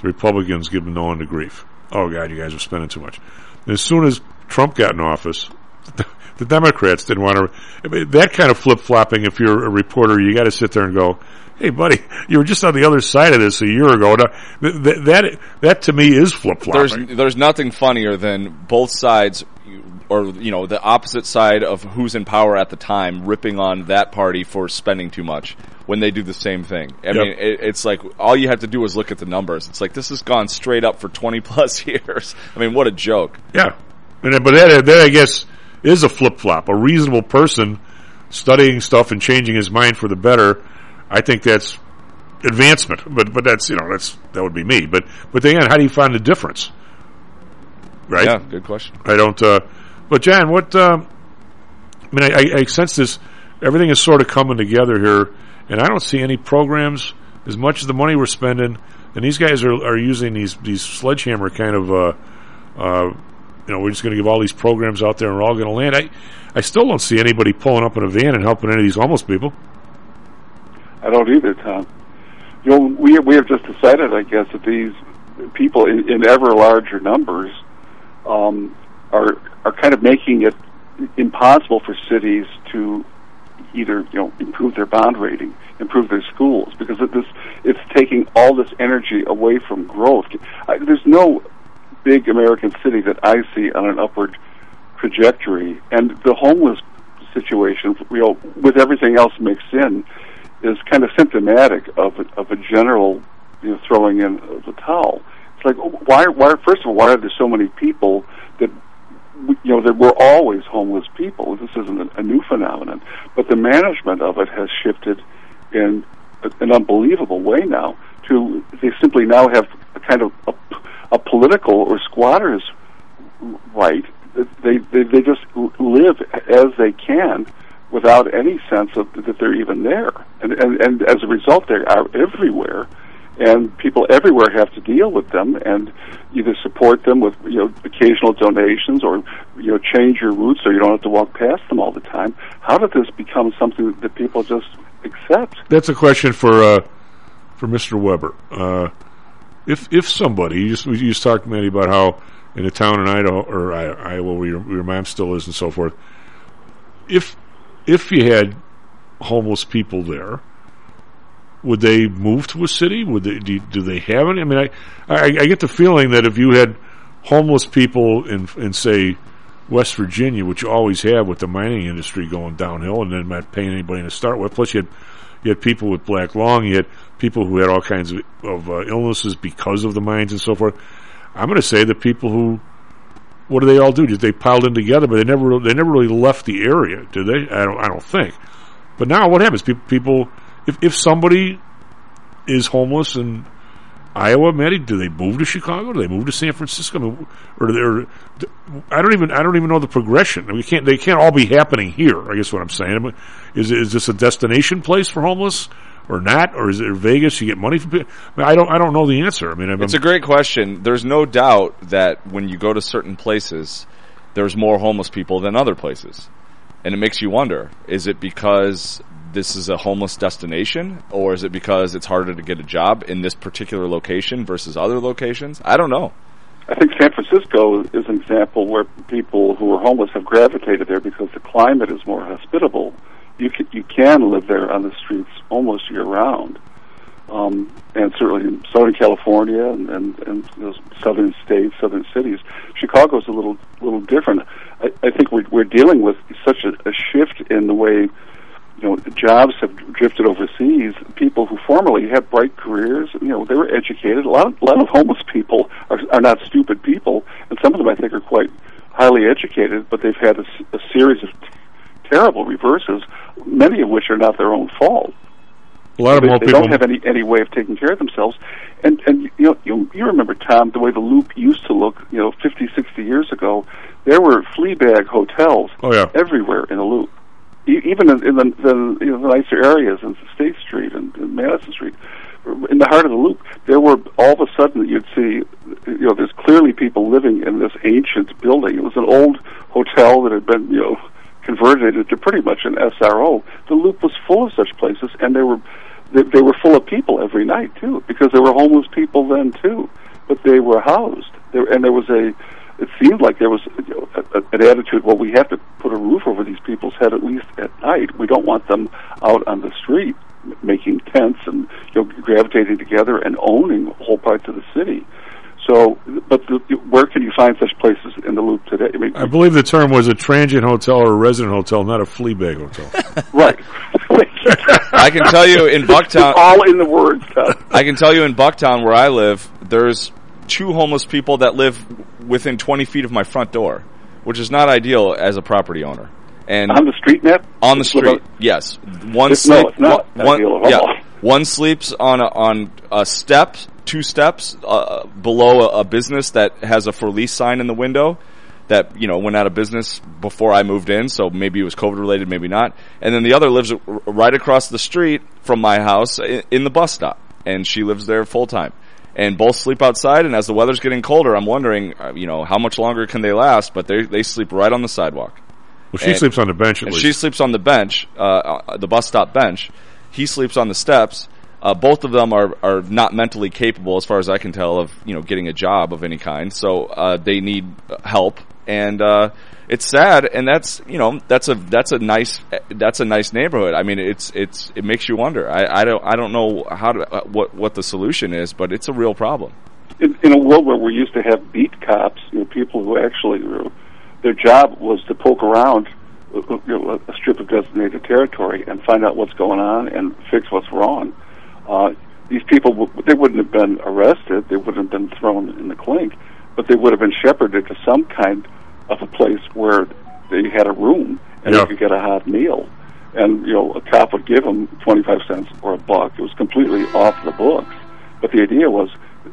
the Republicans give them no end of grief. Oh God, you guys are spending too much. And as soon as Trump got in office, the Democrats didn't want to. I mean, that kind of flip flopping. If you're a reporter, you got to sit there and go, "Hey, buddy, you were just on the other side of this a year ago." Now, th- th- that that to me is flip There's flopping. there's nothing funnier than both sides, or you know, the opposite side of who's in power at the time, ripping on that party for spending too much when they do the same thing. I Yep. mean, it, it's like all you have to do is look at the numbers. It's like this has gone straight up for 20 plus years. I mean, what a joke. Yeah, and but that that I guess is a flip flop. A reasonable person studying stuff and changing his mind for the better. I think that's advancement. But but that's you know that's that would be me. But but again, how do you find the difference? Right. Yeah, good question. I don't. Uh, but John, what? Um, I mean, I, I, I sense this. Everything is sort of coming together here, and I don't see any programs as much as the money we're spending. And these guys are are using these these sledgehammer kind of. Uh, uh, you know, we're just going to give all these programs out there, and we're all going to land. I, I still don't see anybody pulling up in a van and helping any of these homeless people. I don't either, Tom. You know, we we have just decided, I guess, that these people in, in ever larger numbers um, are are kind of making it impossible for cities to either you know improve their bond rating, improve their schools, because it, this it's taking all this energy away from growth. I, there's no big American city that I see on an upward trajectory, and the homeless situation, you know, with everything else mixed in, is kind of symptomatic of a, of a general you know throwing in the towel. It's like oh, why why first of all why are there so many people that you know, there were always homeless people. This isn't a, a new phenomenon, but the management of it has shifted in an unbelievable way now. To they simply now have a kind of a, a political or squatters right. They, they they just live as they can without any sense of that they're even there, and and, and as a result, they are everywhere and people everywhere have to deal with them and either support them with you know occasional donations or you know change your route so you don't have to walk past them all the time. How did this become something that people just accept? That's a question for uh, for Mr. Weber. Uh, if if somebody you just you just talked Manny about how in a town in Idaho or Iowa where your, where your mom still is and so forth, if if you had homeless people there would they move to a city? Would they do, do they have any? I mean, I, I, I get the feeling that if you had homeless people in in say West Virginia, which you always have with the mining industry going downhill, and then not paying anybody to start with. Plus, you had you had people with black lung, you had people who had all kinds of, of uh, illnesses because of the mines and so forth. I'm going to say the people who, what do they all do? Did they piled in together, but they never they never really left the area, did they? I don't I don't think. But now what happens? People, people if if somebody is homeless in Iowa, Maddie, do they move to Chicago? Do they move to San Francisco? Or they're, I don't even I don't even know the progression. Mean, can't they can't all be happening here? I guess what I'm saying is is this a destination place for homeless? Or not, or is it Vegas? You get money from people. I, mean, I don't. I don't know the answer. I mean, I'm, it's a great question. There's no doubt that when you go to certain places, there's more homeless people than other places, and it makes you wonder: is it because this is a homeless destination, or is it because it's harder to get a job in this particular location versus other locations? I don't know. I think San Francisco is an example where people who are homeless have gravitated there because the climate is more hospitable. You can, you can live there on the streets almost year round, um, and certainly in Southern California and, and, and those southern states, southern cities. Chicago is a little little different. I, I think we're, we're dealing with such a, a shift in the way you know, jobs have drifted overseas. People who formerly had bright careers, you know, they were educated. A lot of, a lot of homeless people are, are not stupid people, and some of them I think are quite highly educated, but they've had a, a series of terrible reverses, many of which are not their own fault. A lot of they, more they people don't have any any way of taking care of themselves, and and you know you you remember Tom the way the Loop used to look, you know, fifty sixty years ago. There were flea bag hotels oh, yeah. everywhere in the Loop even in, in the, the, you know, the nicer areas in State Street and, and Madison Street, in the heart of the loop, there were all of a sudden you'd see, you know, there's clearly people living in this ancient building. It was an old hotel that had been, you know, converted into pretty much an SRO. The loop was full of such places, and they were they, they were full of people every night too, because there were homeless people then too, but they were housed. There, and there was a it seemed like there was a, a, an attitude. Well, we have to put a roof over these people's head at least at night. We don't want them out on the street making tents and you know gravitating together and owning whole parts of the city. So, but the, where can you find such places in the loop today? I, mean, I believe the term was a transient hotel or a resident hotel, not a flea bag hotel. right. I can tell you in Bucktown, It's all in the words. Tom. I can tell you in Bucktown where I live, there's two homeless people that live within 20 feet of my front door, which is not ideal as a property owner. And on the street, net on the street, yes. One It's- sleep, no, it's not one, ideal at yeah, one sleeps on a, on a step, two steps uh, below a, a business that has a for lease sign in the window. That you know went out of business before I moved in, so maybe it was COVID related, maybe not. And then the other lives right across the street from my house in, in the bus stop, and she lives there full time and both sleep outside. And as the weather's getting colder, I'm wondering, uh, you know, how much longer can they last? But they they sleep right on the sidewalk. Well, she sleeps on the bench at and least. She sleeps on the bench, uh, uh, the bus stop bench. He sleeps on the steps. Uh, both of them are, are not mentally capable, as far as I can tell, of you know getting a job of any kind. So uh, they need help, and uh, it's sad. And that's you know that's a that's a nice that's a nice neighborhood. I mean, it's it's it makes you wonder. I, I don't I don't know how to uh, what what the solution is, but it's a real problem. in, in a world where we used to have beat cops, you know, people who actually were, their job was to poke around uh, uh, you know, a strip of designated territory and find out what's going on and fix what's wrong. Uh, these people, w- they wouldn't have been arrested, they wouldn't have been thrown in the clink, but they would have been shepherded to some kind of a place where they had a room and Yeah. they could get a hot meal. And you know, a cop would give them twenty-five cents or a buck. It was completely off the books. But the idea was,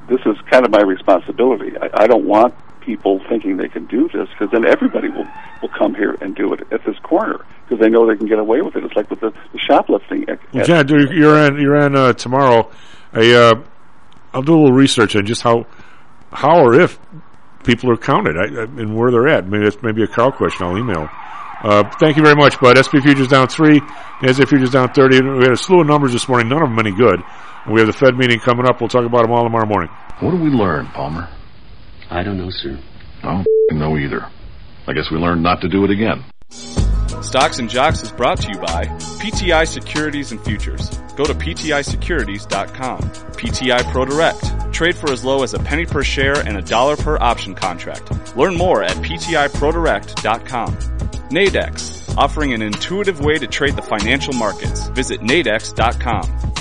this is kind of my responsibility. I, I don't want people thinking they can do this because then everybody will will come here and do it at this corner because they know they can get away with it. It's like with the, the shoplifting. At, Well, at- Jan, dude, you're in. You're in uh, tomorrow. I uh, I'll do a little research on just how how or if people are counted I, I, and where they're at. Maybe that's maybe a Carl question. I'll email. Uh, thank you very much, bud. SP futures down three, NASDAQ futures down thirty. We had a slew of numbers this morning. None of them any good. And we have the Fed meeting coming up. We'll talk about them all tomorrow morning. What do we learn, Palmer? I don't know, sir. I don't know either. I guess we learned not to do it again. Stocks and Jocks is brought to you by PTI Securities and Futures. Go to PTIsecurities.com. PTI Pro Direct. Trade for as low as a penny per share and a dollar per option contract. Learn more at PTIProDirect.com. Nadex. Offering an intuitive way to trade the financial markets. Visit Nadex.com.